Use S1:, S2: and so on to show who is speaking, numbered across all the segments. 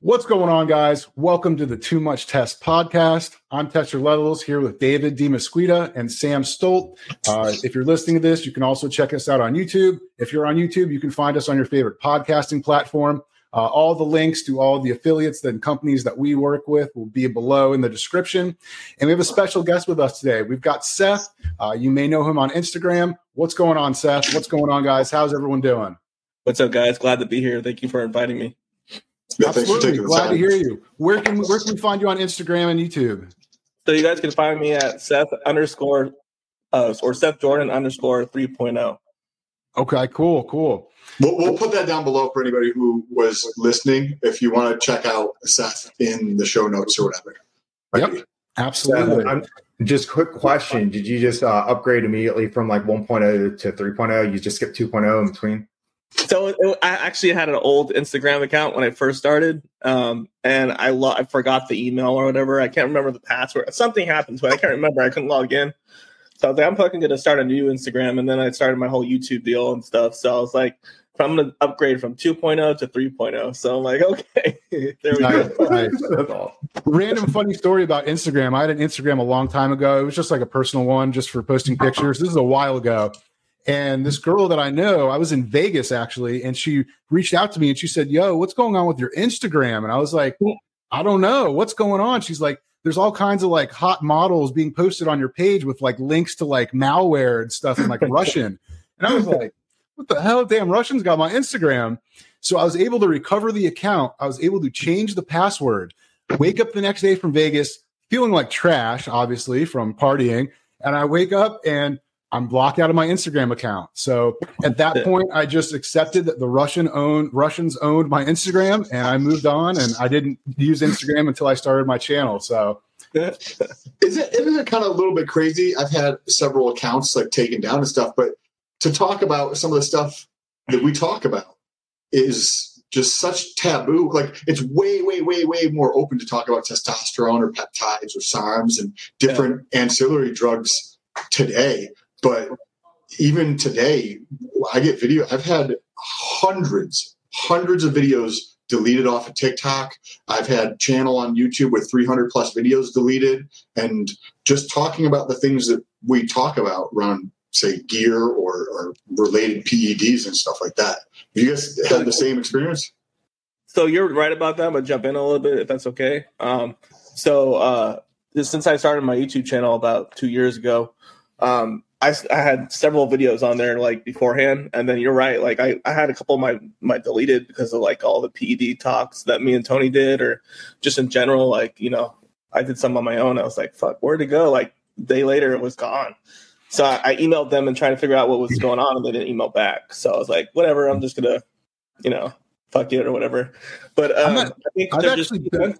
S1: What's going on, guys? Welcome to the Too Much Test podcast. I'm Tester Levels here with David Demasquita and Sam Stolt. Uh, if you're listening to this, you can also check us out on YouTube. If you're on YouTube, you can find us on your favorite podcasting platform. Uh, all the links to all the affiliates and companies that we work with will be below in the description. And we have a special guest with us today. We've got Seth. Uh, you may know him on Instagram. What's going on, Seth? What's going on, guys? How's everyone doing?
S2: What's up, guys? Glad to be here. Thank you for inviting me.
S1: Yeah, Absolutely. Glad to hear you. Where can where can we find you on Instagram and YouTube?
S2: So you guys can find me at Seth underscore uh, or Seth Jordan underscore 3.0.
S1: Okay, cool, cool.
S3: We'll, we'll put that down below for anybody who was listening. If you want to check out Seth in the show notes or whatever.
S1: Yep, absolutely.
S4: I'm, just quick question: Did you just uh, upgrade immediately from like 1.0 to 3.0? You just skip 2.0 in between?
S2: So it, I actually had an old Instagram account when I first started, um, and I lo- I forgot the email or whatever. I can't remember the password. Something happened to it. I can't remember. I couldn't log in. So I was like, I'm fucking gonna start a new Instagram, and then I started my whole YouTube deal and stuff. So I was like, I'm gonna upgrade from 2.0 to 3.0. So I'm like, okay, there we nice, go.
S1: Nice. Random funny story about Instagram. I had an Instagram a long time ago. It was just like a personal one, just for posting pictures. This is a while ago. And this girl that I know, I was in Vegas actually, and she reached out to me and she said, Yo, what's going on with your Instagram? And I was like, I don't know. What's going on? She's like, there's all kinds of like hot models being posted on your page with like links to like malware and stuff in like Russian. And I was like, what the hell? Damn, Russians got my Instagram. So I was able to recover the account. I was able to change the password, wake up the next day from Vegas feeling like trash, obviously, from partying. And I wake up and I'm blocked out of my Instagram account. So at that point, I just accepted that the Russian owned Russians owned my Instagram, and I moved on. And I didn't use Instagram until I started my channel. So
S3: is it isn't it kind of a little bit crazy? I've had several accounts like taken down and stuff, but to talk about some of the stuff that we talk about is just such taboo. Like it's way, way, way, way more open to talk about testosterone or peptides or SARMs and different yeah. ancillary drugs today but even today, I get video. I've had hundreds, hundreds of videos deleted off of TikTok. I've had channel on YouTube with 300 plus videos deleted, and just talking about the things that we talk about around, say, gear or, or related PEDs and stuff like that. Have you guys had the same experience?
S2: So you're right about that. I'm gonna jump in a little bit if that's okay. Um, so uh, since I started my YouTube channel about two years ago, um, I, I had several videos on there like beforehand, and then you're right. Like I, I had a couple of my my deleted because of like all the PED talks that me and Tony did, or just in general. Like you know, I did some on my own. I was like, "Fuck, where'd it go?" Like day later, it was gone. So I, I emailed them and trying to figure out what was going on, and they didn't email back. So I was like, "Whatever, I'm just gonna, you know, fuck it or whatever." But um, not, I think they're just. Been,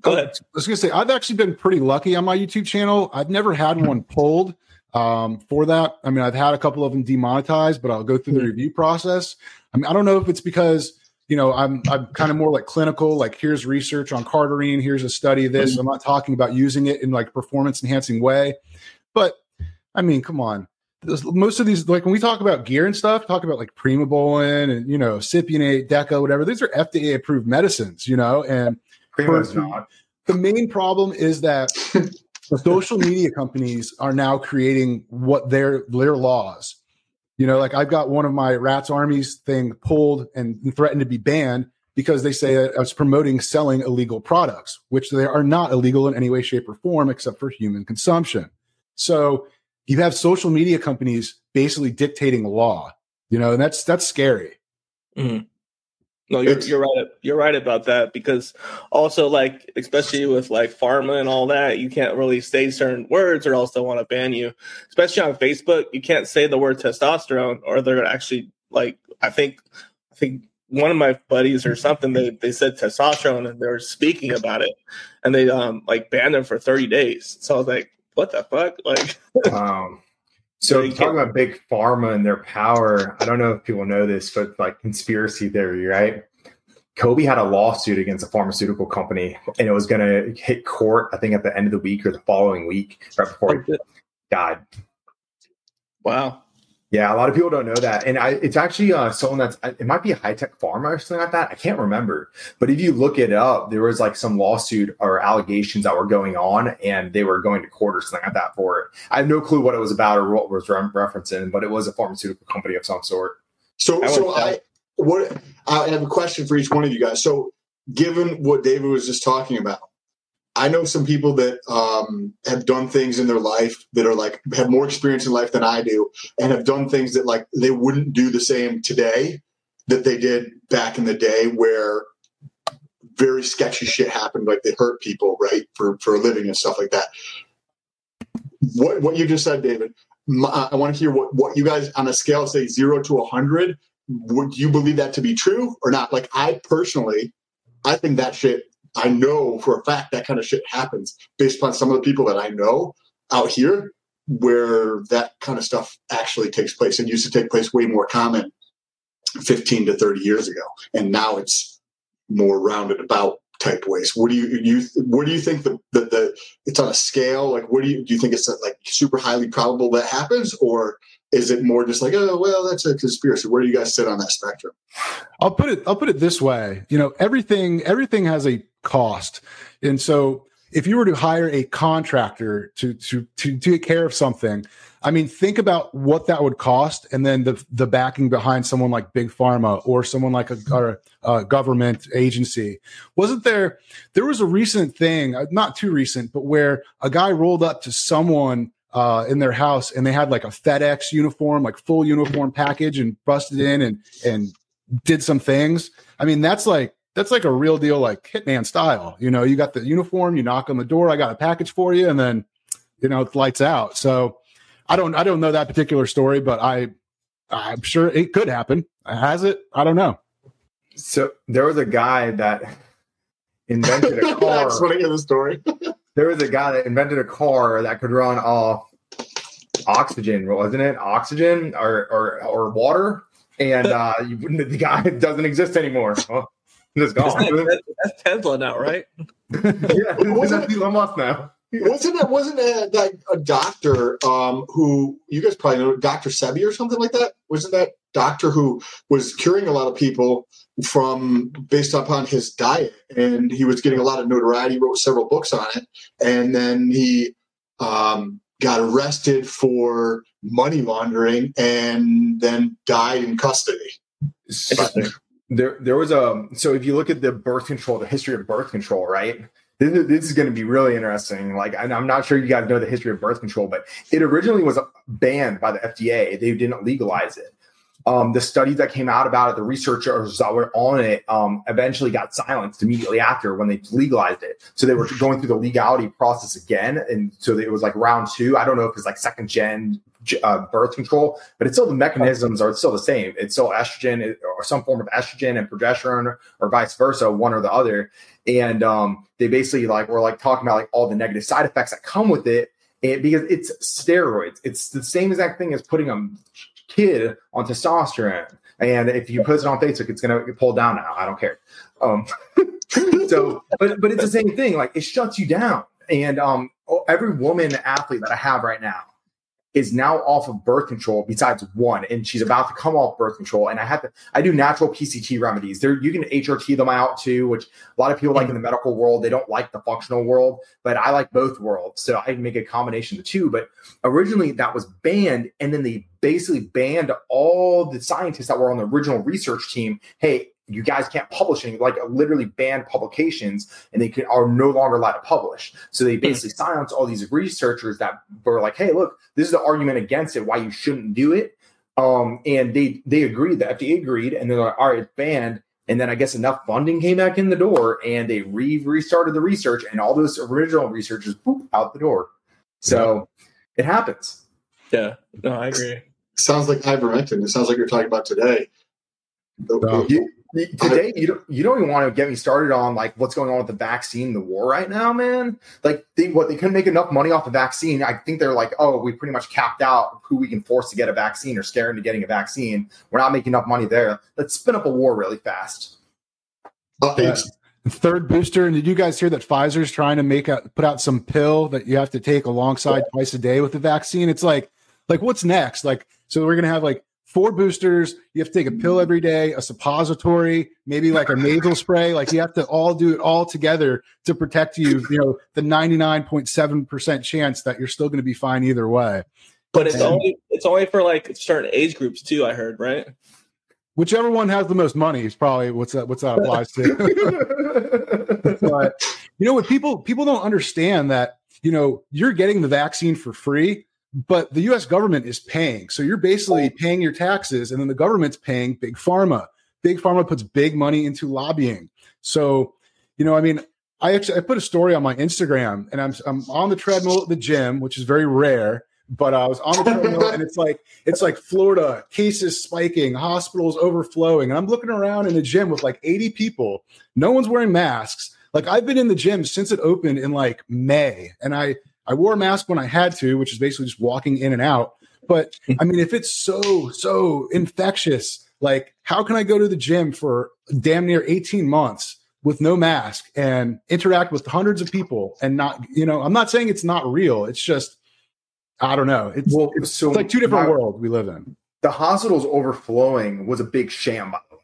S2: Go ahead. I
S1: was gonna say I've actually been pretty lucky on my YouTube channel. I've never had one pulled um, for that. I mean, I've had a couple of them demonetized, but I'll go through the mm-hmm. review process. I mean, I don't know if it's because you know I'm I'm kind of more like clinical. Like here's research on cardarine. Here's a study of this. Mm-hmm. I'm not talking about using it in like performance enhancing way, but I mean, come on. Most of these, like when we talk about gear and stuff, talk about like primobolan and you know cypionate, deca, whatever. These are FDA approved medicines, you know. And not. The main problem is that social media companies are now creating what their their laws. You know, like I've got one of my Rats Armies thing pulled and threatened to be banned because they say I was promoting selling illegal products, which they are not illegal in any way, shape, or form except for human consumption. So you have social media companies basically dictating law, you know, and that's that's scary.
S2: Mm-hmm. No, you're, you're right. You're right about that because also like especially with like pharma and all that, you can't really say certain words or else they want to ban you. Especially on Facebook, you can't say the word testosterone or they're actually like I think I think one of my buddies or something they they said testosterone and they were speaking about it and they um like banned them for 30 days. So I was like, what the fuck? Like
S4: um so you talking about big pharma and their power, I don't know if people know this, but like conspiracy theory, right? Kobe had a lawsuit against a pharmaceutical company, and it was going to hit court. I think at the end of the week or the following week, right before he died.
S2: Wow.
S4: Yeah, a lot of people don't know that, and I, it's actually uh, someone that's it might be a high tech pharma or something like that. I can't remember, but if you look it up, there was like some lawsuit or allegations that were going on, and they were going to court or something like that for it. I have no clue what it was about or what was re- referencing, but it was a pharmaceutical company of some sort.
S3: So,
S2: I
S3: so I what I have a question for each one of you guys. So, given what David was just talking about, I know some people that um, have done things in their life that are like have more experience in life than I do, and have done things that like they wouldn't do the same today that they did back in the day, where very sketchy shit happened, like they hurt people, right, for for a living and stuff like that. What what you just said, David? my, I want to hear what, what you guys on a scale, say zero to a hundred, would you believe that to be true or not? Like I personally, I think that shit. I know for a fact that kind of shit happens based upon some of the people that I know out here, where that kind of stuff actually takes place. and used to take place way more common 15 to 30 years ago, and now it's more rounded about type ways. What do you you what do you think the, the the it's on a scale? Like what do you do you think it's like super highly probable that happens or is it more just like oh well that's a conspiracy? Where do you guys sit on that spectrum?
S1: I'll put it I'll put it this way. You know, everything everything has a cost. And so if you were to hire a contractor to to to take care of something, I mean, think about what that would cost, and then the the backing behind someone like Big Pharma or someone like a, a government agency. Wasn't there? There was a recent thing, uh, not too recent, but where a guy rolled up to someone uh, in their house, and they had like a FedEx uniform, like full uniform package, and busted in and and did some things. I mean, that's like that's like a real deal, like hitman style. You know, you got the uniform, you knock on the door, I got a package for you, and then you know it lights out. So I don't I don't know that particular story, but I I'm sure it could happen. Has it? I don't know.
S4: So there was a guy that invented a car.
S3: just want to hear the story.
S4: there was a guy that invented a car that could run off oxygen, wasn't it? Oxygen or or, or water, and uh, you, the guy doesn't exist anymore. Well, just gone.
S2: That's, that's Tesla now, right?
S4: yeah, that's Elon Musk now.
S3: wasn't that wasn't that, that a doctor um, who you guys probably know Dr. Sebi or something like that? Wasn't that doctor who was curing a lot of people from based upon his diet, and he was getting a lot of notoriety. He wrote several books on it, and then he um, got arrested for money laundering, and then died in custody.
S4: There, there was a. So if you look at the birth control, the history of birth control, right? This is, this is going to be really interesting. Like, I'm not sure you guys know the history of birth control, but it originally was banned by the FDA. They didn't legalize it. Um, the studies that came out about it, the researchers that were on it, um, eventually got silenced immediately after when they legalized it. So they were going through the legality process again, and so it was like round two. I don't know if it's like second gen uh, birth control, but it's still the mechanisms are still the same. It's still estrogen or some form of estrogen and progesterone, or vice versa, one or the other. And um, they basically like were like talking about like all the negative side effects that come with it, because it's steroids. It's the same exact thing as putting a kid on testosterone. And if you post it on Facebook, it's gonna pulled down now. I don't care. Um, so, but but it's the same thing. Like it shuts you down. And um, every woman athlete that I have right now is now off of birth control besides one and she's about to come off birth control. And i have to i do natural pct remedies. There you can hrt them out too which a lot of people like in the mm-hmm. medical world they don't like the functional world but i like both worlds. So i can make a combination of the two but originally that was banned and then they basically banned all the scientists that were on the original research team. Hey you guys can't publish any like literally banned publications and they can, are no longer allowed to publish. So they basically silence all these researchers that were like hey look this is the argument against it why you shouldn't do it. Um and they they agreed the fda agreed and they're like all right it's banned. And then i guess enough funding came back in the door and they re restarted the research and all those original researchers boop, out the door. So it happens.
S2: Yeah, no, I agree.
S3: Sounds like ivermectin. It sounds like you're talking about today.
S1: So-
S4: You- today you don't you don't even want to get me started on like what's going on with the vaccine the war right now man. Like they what they couldn't make enough money off the vaccine. I think they're like oh we pretty much capped out who we can force to get a vaccine or scare into getting a vaccine. We're not making enough money there. Let's spin up a war really fast.
S3: Uh,
S1: Third booster, and did you guys hear that Pfizer's trying to make a put out some pill that you have to take alongside twice a day with the vaccine? It's like, like what's next? Like, So we're going to have like four boosters. You have to take a pill every day, a suppository, maybe like a nasal spray. Like you have to all do it all together to protect you. You know, the ninety nine point seven percent chance that you're still going to be fine either way.
S2: But it's and, only it's only for like certain age groups too. I heard right.
S1: Whichever one has the most money is probably what's that what's that applies to. but you know what people people don't understand that you know you're getting the vaccine for free but the US government is paying. So you're basically paying your taxes, and then the government's paying big pharma. Big pharma puts big money into lobbying. So, you know, I mean, I actually I put a story on my Instagram, and I'm I'm on the treadmill at the gym, which is very rare. But I was on the treadmill, and it's like it's like Florida cases spiking, hospitals overflowing, and I'm looking around in the gym with like 80 people. No one's wearing masks. Like I've been in the gym since it opened in like May, and I I wore a mask when I had to, which is basically just walking in and out. But I mean, if it's so, so infectious, like how can I go to the gym for damn near 18 months with no mask and interact with hundreds of people and not, you know, I'm not saying it's not real. It's just, I don't know. It's, well, it's, so it's like two different worlds we live in.
S4: The hospitals overflowing was a big sham, by the way.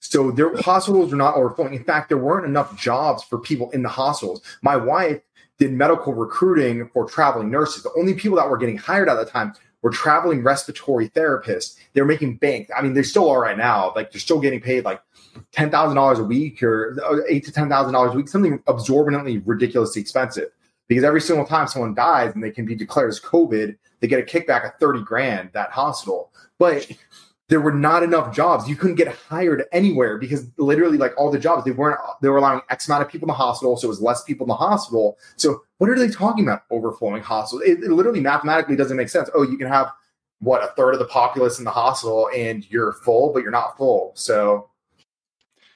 S4: So their hospitals are not overflowing. In fact, there weren't enough jobs for people in the hospitals. My wife did medical recruiting for traveling nurses. The only people that were getting hired at the time were traveling respiratory therapists. They were making bank. I mean, they still are right now. Like they're still getting paid like ten thousand dollars a week or uh, eight to ten thousand dollars a week, something absorbently ridiculously expensive. Because every single time someone dies and they can be declared as COVID, they get a kickback of thirty grand that hospital. But there were not enough jobs. You couldn't get hired anywhere because literally, like all the jobs, they weren't. They were allowing X amount of people in the hospital, so it was less people in the hospital. So what are they talking about? Overflowing hospitals? It, it literally mathematically doesn't make sense. Oh, you can have what a third of the populace in the hospital, and you're full, but you're not full. So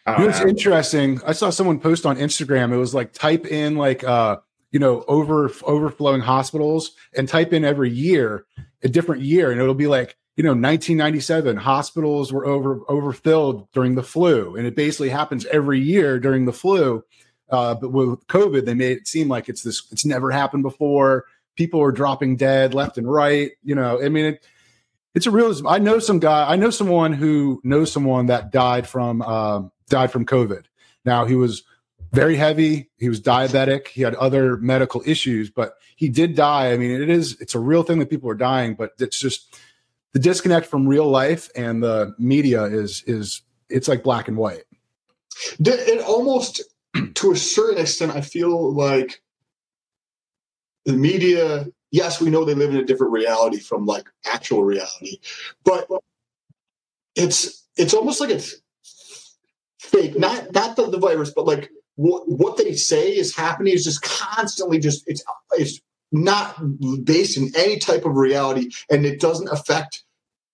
S1: you know, it's interesting. I saw someone post on Instagram. It was like type in like uh you know over overflowing hospitals and type in every year a different year, and it'll be like you know 1997 hospitals were over overfilled during the flu and it basically happens every year during the flu. Uh, but with covid they made it seem like it's this it's never happened before. People are dropping dead left and right you know i mean it, it's a realism i know some guy i know someone who knows someone that died from um, died from covid. Now he was very heavy he was diabetic he had other medical issues but he did die. I mean it is it's a real thing that people are dying but it's just the disconnect from real life and the media is is it's like black and white.
S3: It almost, to a certain extent, I feel like the media. Yes, we know they live in a different reality from like actual reality, but it's it's almost like it's fake. Not not the, the virus, but like what what they say is happening is just constantly just it's it's not based in any type of reality and it doesn't affect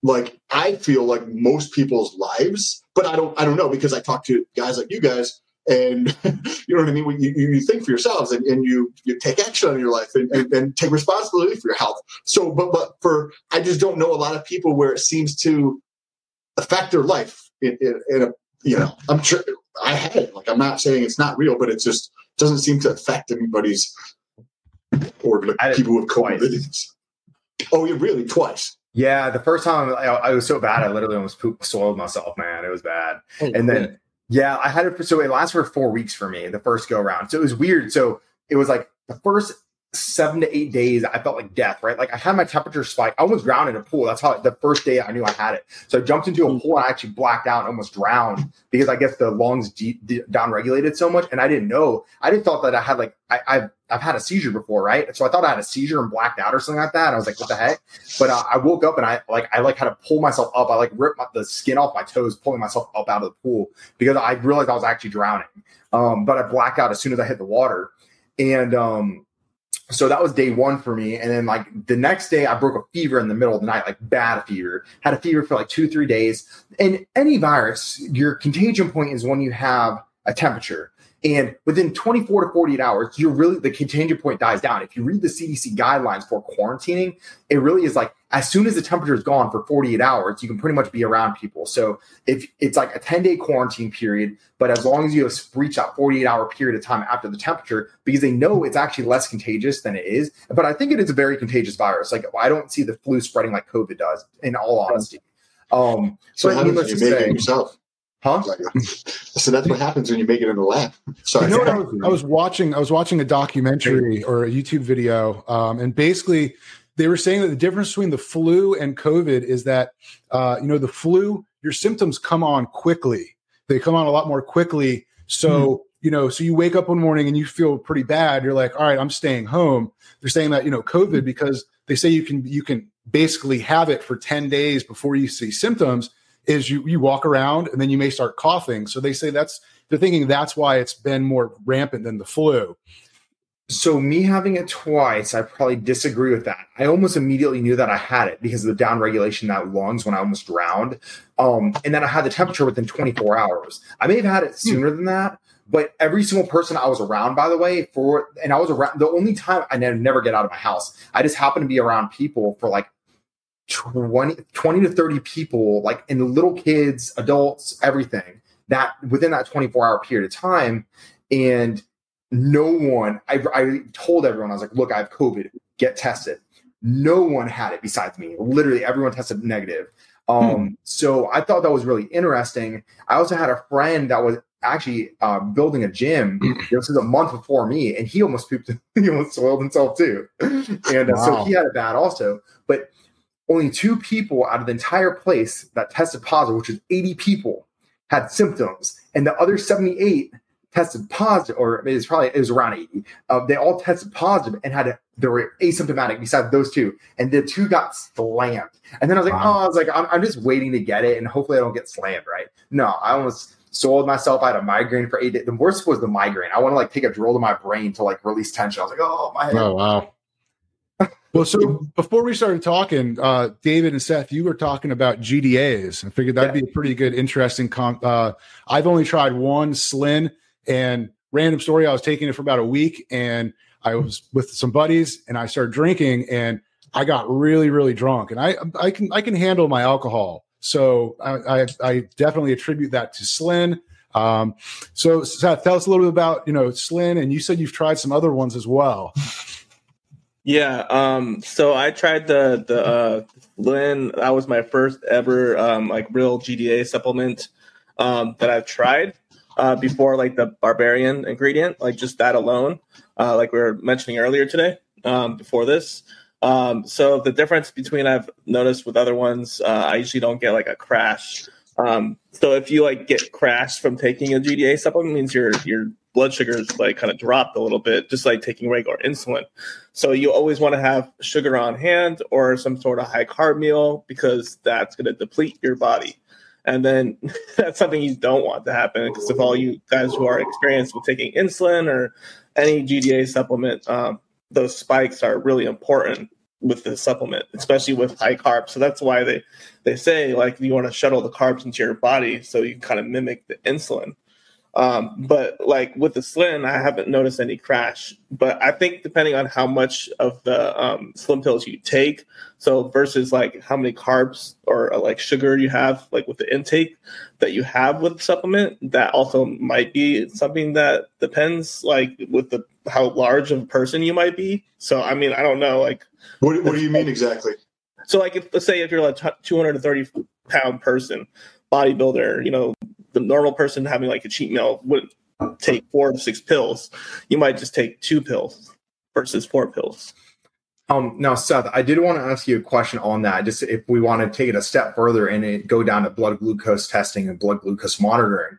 S3: like I feel like most people's lives, but I don't I don't know because I talk to guys like you guys and you know what I mean? You, you think for yourselves and, and you, you take action on your life and, and, and, take responsibility for your health. So, but, but for, I just don't know a lot of people where it seems to affect their life in, in, in a, you know, I'm sure I had it. Like, I'm not saying it's not real, but it just doesn't seem to affect anybody's or like people with COVID. Oh, yeah, really? Twice.
S4: Yeah, the first time I, I, was so bad, I literally almost pooped, soiled myself, man. It was bad. Oh, and then, yeah, I had it. So it lasted for four weeks for me, the first go around. So it was weird. So it was like the first seven to eight days, I felt like death, right? Like I had my temperature spike. I almost drowned in a pool. That's how the first day I knew I had it. So I jumped into a pool and I actually blacked out and almost drowned because I guess the lungs de- de- down regulated so much. And I didn't know. I didn't thought that I had like, I, I've, I've had a seizure before, right? So I thought I had a seizure and blacked out or something like that. And I was like, what the heck? But uh, I woke up and I like, I like had to pull myself up. I like ripped my, the skin off my toes, pulling myself up out of the pool because I realized I was actually drowning. Um, but I blacked out as soon as I hit the water. And, um, so that was day one for me. And then like the next day, I broke a fever in the middle of the night, like bad fever. Had a fever for like two, three days. And any virus, your contagion point is when you have a temperature. And within 24 to 48 hours, you're really the contagion point dies down. If you read the CDC guidelines for quarantining, it really is like as soon as the temperature is gone for 48 hours, you can pretty much be around people. So if it's like a 10 day quarantine period, but as long as you have reached that 48 hour period of time after the temperature, because they know it's actually less contagious than it is. But I think it is a very contagious virus. Like I don't see the flu spreading like COVID does, in all honesty. Um,
S3: so how did you make it yourself?
S4: Huh?
S3: so that's what happens when you make it in the lab. Sorry.
S1: You know I was, I was, watching. I was watching a documentary or a YouTube video, um, and basically they were saying that the difference between the flu and COVID is that uh, you know the flu, your symptoms come on quickly. They come on a lot more quickly. So hmm. you know, so you wake up one morning and you feel pretty bad. You're like, all right, I'm staying home. They're saying that you know COVID because they say you can you can basically have it for ten days before you see symptoms is you you walk around and then you may start coughing. So they say that's they're thinking that's why it's been more rampant than the flu.
S4: So me having it twice, I probably disagree with that. I almost immediately knew that I had it because of the down regulation that lungs when I almost drowned. Um, and then I had the temperature within 24 hours. I may have had it sooner hmm. than that, but every single person I was around, by the way, for and I was around the only time I never get out of my house. I just happened to be around people for like 20, 20 to 30 people, like in little kids, adults, everything that within that 24 hour period of time. And no one, I, I told everyone, I was like, look, I have COVID, get tested. No one had it besides me. Literally, everyone tested negative. Um, hmm. So I thought that was really interesting. I also had a friend that was actually uh, building a gym. this is a month before me, and he almost pooped. he almost soiled himself too, and uh, wow. so he had it bad also. But only two people out of the entire place that tested positive, which was 80 people, had symptoms, and the other 78 tested positive, or it was probably it was around 80. Uh, they all tested positive and had a, they were asymptomatic besides those two, and the two got slammed. And then I was like, wow. oh, I was like, I'm, I'm, just waiting to get it, and hopefully I don't get slammed, right? No, I almost sold myself. I had a migraine for eight days. The worst was the migraine. I want to like take a drill to my brain to like release tension. I was like, oh my head.
S1: Oh wow. Well, so before we started talking, uh, David and Seth, you were talking about GDAs. I figured that'd yeah. be a pretty good, interesting. Comp- uh, I've only tried one Slin, and random story. I was taking it for about a week, and I was with some buddies, and I started drinking, and I got really, really drunk. And I, I can, I can handle my alcohol, so I, I, I definitely attribute that to Slin. Um, so Seth, tell us a little bit about you know Slin, and you said you've tried some other ones as well.
S2: Yeah. Um, so I tried the the uh, Slin. That was my first ever um, like real GDA supplement um, that I've tried uh, before, like the berberine ingredient, like just that alone, uh, like we were mentioning earlier today. Um, before this, um, so the difference between I've noticed with other ones, uh, I usually don't get like a crash. Um, so if you like get crashed from taking a GDA supplement, means your your blood sugars like kind of dropped a little bit, just like taking regular insulin. So you always want to have sugar on hand or some sort of high carb meal because that's going to deplete your body. And then that's something you don't want to happen because of all you guys who are experienced with taking insulin or any GDA supplement, um, those spikes are really important with the supplement, especially with high carbs. So that's why they they say like you want to shuttle the carbs into your body so you kind of mimic the insulin. Um, but like with the Slin, I haven't noticed any crash. But I think depending on how much of the um, Slin pills you take, so versus like how many carbs or uh, like sugar you have, like with the intake that you have with the supplement, that also might be something that depends, like with the how large of a person you might be. So I mean, I don't know, like
S3: what, what do you mean exactly?
S2: So like, if, let's say if you're like 230 pound person, bodybuilder, you know, the normal person having like a cheat meal would take four to six pills. You might just take two pills versus four pills.
S4: Um, now, Seth, I did want to ask you a question on that. Just if we want to take it a step further and it, go down to blood glucose testing and blood glucose monitoring.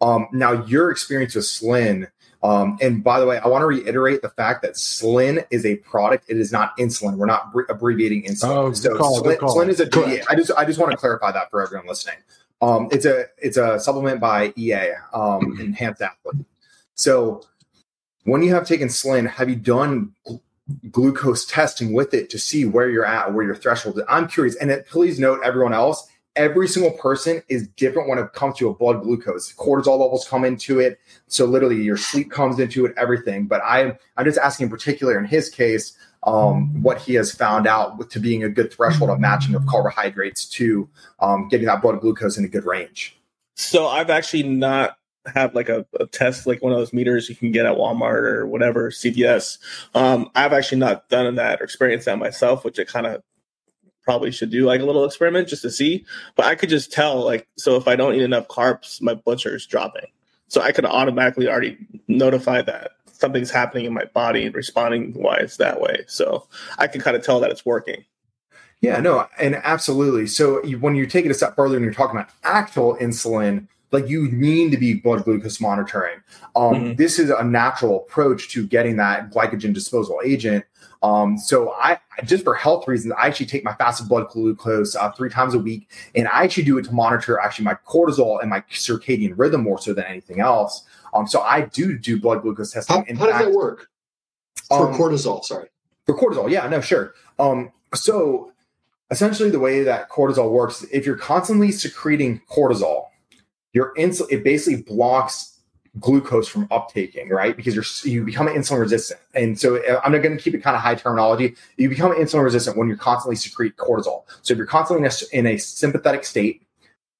S4: Um, now, your experience with Slin, um, and by the way, I want to reiterate the fact that Slin is a product; it is not insulin. We're not abbreviating insulin. Oh, so call, Slin, Slin, is a. I just I just want to clarify that for everyone listening. Um, it's a it's a supplement by EA, um. Enhanced Athlete. So when you have taken Slin, have you done gl- glucose testing with it to see where you're at, where your threshold is? I'm curious. And it, please note, everyone else, every single person is different when it comes to a blood glucose. Cortisol levels come into it, so literally your sleep comes into it, everything. But I'm I'm just asking in particular in his case um, what he has found out to being a good threshold of matching of carbohydrates to um, getting that blood glucose in a good range.
S2: So I've actually not have like a, a, test, like one of those meters you can get at Walmart or whatever, CVS. Um, I've actually not done that or experienced that myself, which I kind of probably should do like a little experiment just to see. But I could just tell, like, so if I don't eat enough carbs, my blood sugar is dropping. So I could automatically already notify that something's happening in my body and responding why it's that way. So I can kind of tell that it's working.
S4: Yeah, no, and absolutely. So when you take it a step further and you're talking about actual insulin, like you need to be blood glucose monitoring. Um, mm-hmm. This is a natural approach to getting that glycogen disposal agent. Um, so I just for health reasons, I actually take my fasted blood glucose uh, three times a week, and I actually do it to monitor actually my cortisol and my circadian rhythm more so than anything else. Um, so I do do blood glucose testing.
S3: How, how does that work for um, cortisol? Sorry,
S4: for cortisol, yeah, no, sure. Um, so essentially, the way that cortisol works, if you're constantly secreting cortisol, your insulin it basically blocks glucose from uptaking, right? Because you're you become insulin resistant, and so uh, I'm not going to keep it kind of high terminology. You become insulin resistant when you're constantly secrete cortisol. So if you're constantly in a, in a sympathetic state,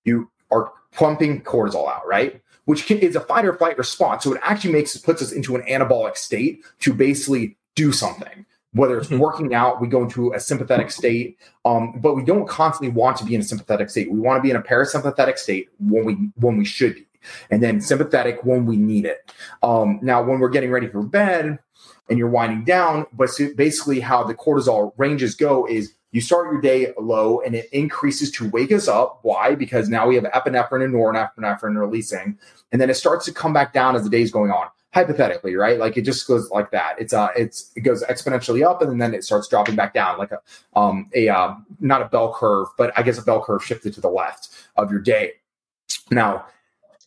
S4: you are pumping cortisol out, right? Which can, is a fight or flight response. So it actually makes puts us into an anabolic state to basically do something. Whether it's mm-hmm. working out, we go into a sympathetic state, um, but we don't constantly want to be in a sympathetic state. We want to be in a parasympathetic state when we when we should be and then sympathetic when we need it. Um, now, when we're getting ready for bed and you're winding down, but basically how the cortisol ranges go is you start your day low and it increases to wake us up. Why? Because now we have epinephrine and norepinephrine releasing, and then it starts to come back down as the day's going on. Hypothetically, right? Like it just goes like that. It's uh, it's it goes exponentially up and then it starts dropping back down, like a um a uh, not a bell curve, but I guess a bell curve shifted to the left of your day. Now,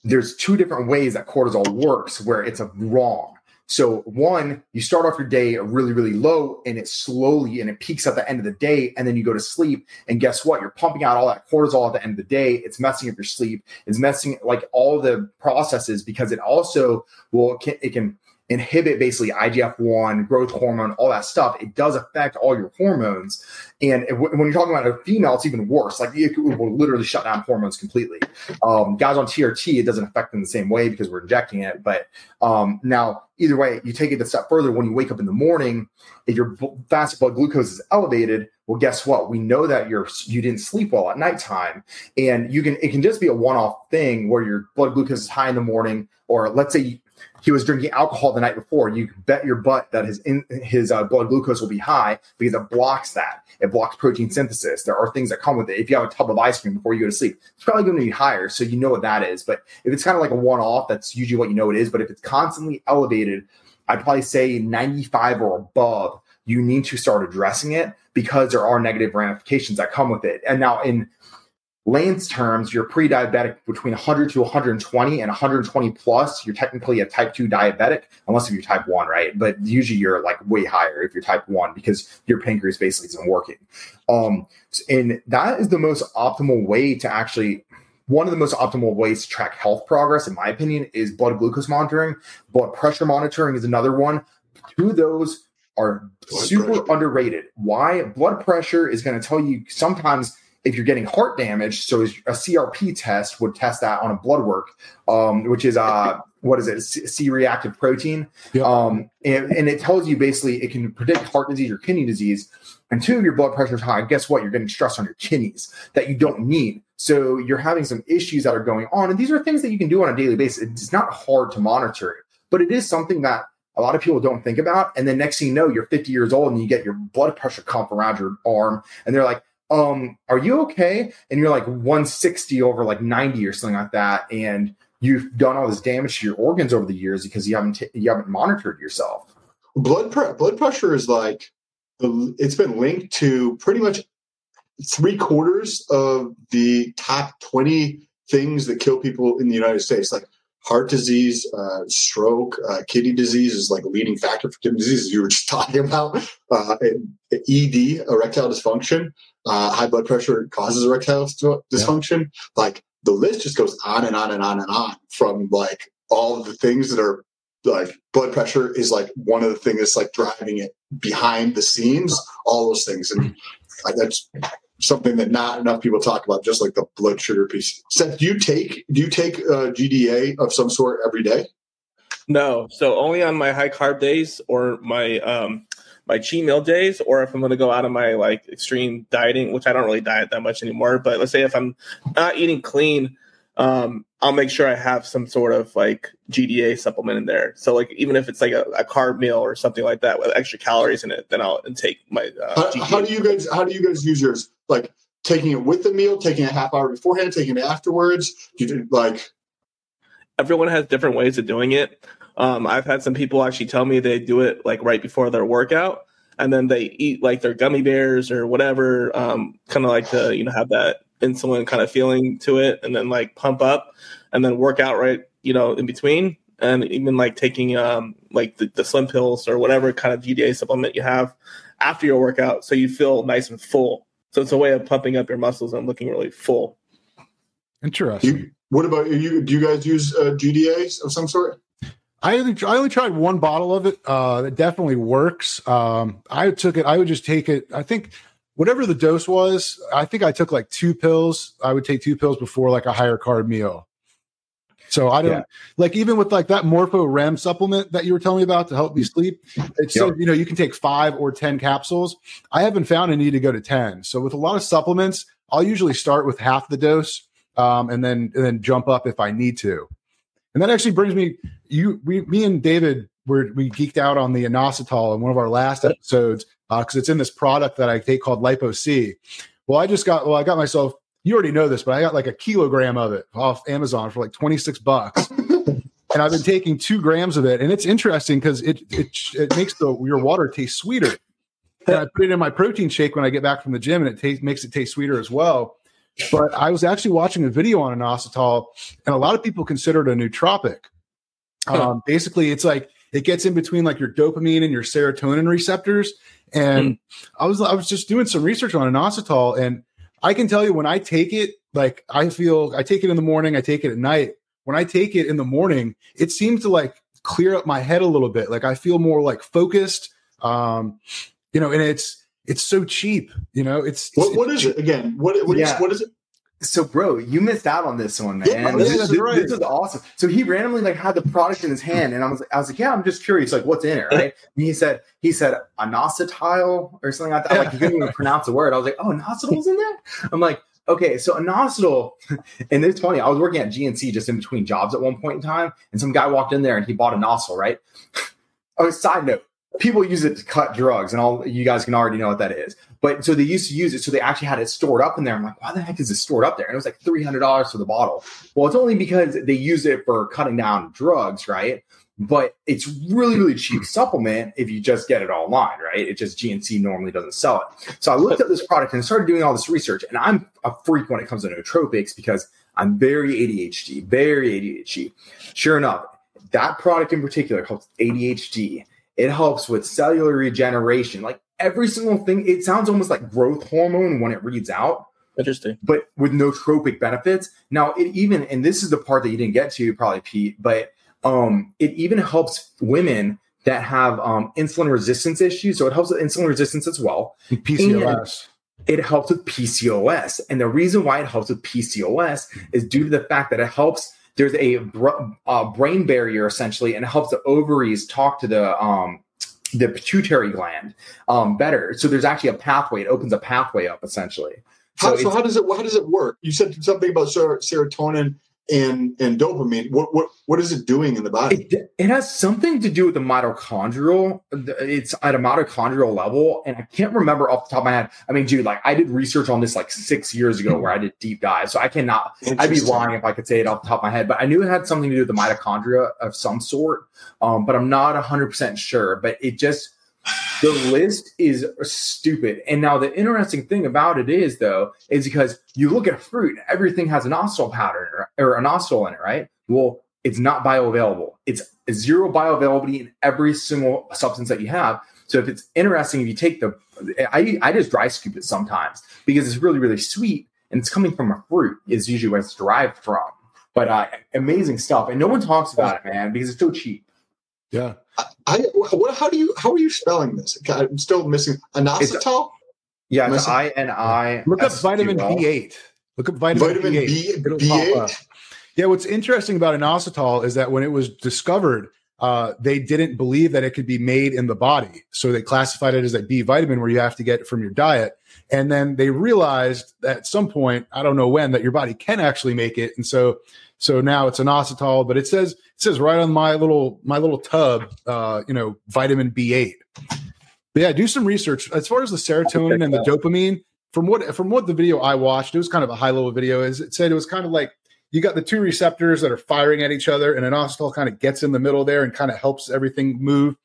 S4: there's two different ways that cortisol works where it's a wrong. So one, you start off your day really, really low and it slowly and it peaks at the end of the day. And then you go to sleep. And guess what? You're pumping out all that cortisol at the end of the day. It's messing up your sleep. It's messing like all the processes because it also will, it can inhibit basically IGF 1, growth hormone, all that stuff. It does affect all your hormones. And when you're talking about a female, it's even worse. Like it will literally shut down hormones completely. Um, guys on TRT, it doesn't affect them the same way because we're injecting it. But um, now, either way, you take it a step further. When you wake up in the morning, if your fasted blood glucose is elevated, well, guess what? We know that you're you didn't sleep well at nighttime, and you can it can just be a one off thing where your blood glucose is high in the morning, or let's say he was drinking alcohol the night before, you bet your butt that his in, his uh, blood glucose will be high because it blocks that. It blocks protein synthesis. There are things that come with it. If you have a tub of ice cream before you go to sleep, it's probably going to be higher, so you know what that is. But if it's kind of like a one off, that's usually what you know it is. But if it's constantly elevated, I'd probably say 95 or above, you need to start addressing it because there are negative ramifications that come with it. And now in Layman's terms, you're pre-diabetic between 100 to 120 and 120 plus. You're technically a type 2 diabetic, unless if you're type 1, right? But usually you're like way higher if you're type 1 because your pancreas basically isn't working. Um, and that is the most optimal way to actually one of the most optimal ways to track health progress, in my opinion, is blood glucose monitoring. Blood pressure monitoring is another one. Two of those are blood super pressure. underrated. Why? Blood pressure is going to tell you sometimes if you're getting heart damage, so a CRP test would test that on a blood work, um, which is uh, what is it, C-reactive protein, um, and, and, it tells you basically it can predict heart disease or kidney disease. And two, your blood pressure is high. Guess what? You're getting stress on your kidneys that you don't need. So you're having some issues that are going on, and these are things that you can do on a daily basis. It's not hard to monitor, but it is something that a lot of people don't think about. And then next thing you know, you're 50 years old and you get your blood pressure pump around your arm, and they're like, um, are you okay? And you're like 160 over like 90 or something like that. And you've done all this damage to your organs over the years because you haven't, t- you haven't monitored yourself.
S3: Blood, pre- blood pressure is like, it's been linked to pretty much three quarters of the top 20 things that kill people in the United States. Like heart disease, uh, stroke, uh, kidney disease is like a leading factor for kidney disease, as you were just talking about. Uh, ED, erectile dysfunction, uh, high blood pressure causes erectile dysfunction. Yeah. Like the list just goes on and on and on and on from like all of the things that are like blood pressure is like one of the things that's like driving it behind the scenes, all those things. And that's something that not enough people talk about, just like the blood sugar piece. Seth, do you take do you take uh, GDA of some sort every day?
S2: No, so only on my high carb days or my um my cheat meal days, or if I'm going to go out of my like extreme dieting, which I don't really diet that much anymore. But let's say if I'm not eating clean, um, I'll make sure I have some sort of like GDA supplement in there. So like even if it's like a, a carb meal or something like that with extra calories in it, then I'll take my.
S3: Uh, how, how do you guys? How do you guys use yours? Like taking it with the meal, taking a half hour beforehand, taking it afterwards. You do like.
S2: Everyone has different ways of doing it. Um, I've had some people actually tell me they do it like right before their workout, and then they eat like their gummy bears or whatever, um, kind of like to you know have that insulin kind of feeling to it, and then like pump up, and then work out right you know in between, and even like taking um, like the, the Slin pills or whatever kind of GDA supplement you have after your workout, so you feel nice and full. So it's a way of pumping up your muscles and looking really full.
S1: Interesting.
S3: You, what about you? Do you guys use uh, GDAs of some sort?
S1: I only, I only tried one bottle of it. Uh, it definitely works. Um, I took it. I would just take it. I think whatever the dose was. I think I took like two pills. I would take two pills before like a higher carb meal. So I don't yeah. like even with like that Morpho REM supplement that you were telling me about to help me sleep. It's yep. you know you can take five or ten capsules. I haven't found a need to go to ten. So with a lot of supplements, I'll usually start with half the dose um, and then and then jump up if I need to. And that actually brings me you we me and David were we geeked out on the inositol in one of our last episodes because uh, it's in this product that I take called Lipo C. Well, I just got well, I got myself. You already know this, but I got like a kilogram of it off Amazon for like twenty six bucks. and I've been taking two grams of it, and it's interesting because it it it makes the your water taste sweeter. And I put it in my protein shake when I get back from the gym, and it tastes makes it taste sweeter as well. But I was actually watching a video on inositol, and a lot of people consider it a nootropic. Um, basically, it's like it gets in between like your dopamine and your serotonin receptors. And mm. I was I was just doing some research on inositol, and I can tell you when I take it, like I feel I take it in the morning, I take it at night. When I take it in the morning, it seems to like clear up my head a little bit. Like I feel more like focused. Um, you know, and it's it's so cheap. You know, it's
S3: what, what is it again? What what, yeah. is, what is it?
S4: So, bro, you missed out on this one, man. Yeah, this, this, right. this, is awesome. So he randomly like had the product in his hand, and I was, I was like, yeah, I'm just curious, like, what's in it, right? And he said, he said inositol or something like that. Like he couldn't even pronounce the word. I was like, oh, inositol's in there. I'm like, okay, so inositol, and it's funny. I was working at GNC just in between jobs at one point in time, and some guy walked in there and he bought inositol, right? oh, side note, people use it to cut drugs, and all you guys can already know what that is. But so they used to use it, so they actually had it stored up in there. I'm like, why the heck is it stored up there? And it was like three hundred dollars for the bottle. Well, it's only because they use it for cutting down drugs, right? But it's really, really cheap supplement if you just get it online, right? It just GNC normally doesn't sell it. So I looked at this product and started doing all this research. And I'm a freak when it comes to nootropics because I'm very ADHD, very ADHD. Sure enough, that product in particular helps ADHD it helps with cellular regeneration. Like every single thing, it sounds almost like growth hormone when it reads out.
S2: Interesting.
S4: But with nootropic benefits. Now, it even, and this is the part that you didn't get to, probably, Pete, but um, it even helps women that have um, insulin resistance issues. So it helps with insulin resistance as well.
S1: PCOS.
S4: And it helps with PCOS. And the reason why it helps with PCOS is due to the fact that it helps there's a uh, brain barrier essentially, and it helps the ovaries talk to the um, the pituitary gland um, better. So there's actually a pathway. It opens a pathway up essentially.
S3: So, how, so how does it how does it work? You said something about ser- serotonin and and dopamine what what what is it doing in the body?
S4: It, it, has something to do with the mitochondrial it's at a mitochondrial level and i can't remember off the top of my head. I mean dude like i did research on this like six years ago where i did deep dive so i cannot i'd be lying if i could say it off the top of my head but i knew it had something to do with the mitochondria of some sort um, but i'm not 100% sure but it just the list is stupid. And now the interesting thing about it is though, is because you look at fruit, everything has an inositol pattern or, or inositol in it, right? Well, it's not bioavailable. It's zero bioavailability in every single substance that you have. So if it's interesting, if you take the, I, I just dry scoop it sometimes because it's really, really sweet and it's coming from a fruit is usually where it's derived from. But uh, amazing stuff. And no one talks about it, man, because it's so cheap.
S1: Yeah.
S3: I, I what, how do you how are you spelling this? I'm still missing inositol.
S4: Yeah, it's I N I.
S1: Look up vitamin B8. Look up vitamin,
S3: vitamin
S1: B8.
S3: B8.
S1: Yeah, what's interesting about inositol is that when it was discovered, uh, they didn't believe that it could be made in the body. So they classified it as a B vitamin where you have to get it from your diet. And then they realized at some point, I don't know when, that your body can actually make it. And so so now it's an inositol, but it says it says right on my little my little tub, uh, you know, vitamin B8. But yeah, do some research as far as the serotonin and the dopamine. From what from what the video I watched, it was kind of a high level video. Is it said it was kind of like you got the two receptors that are firing at each other, and an inositol kind of gets in the middle there and kind of helps everything move.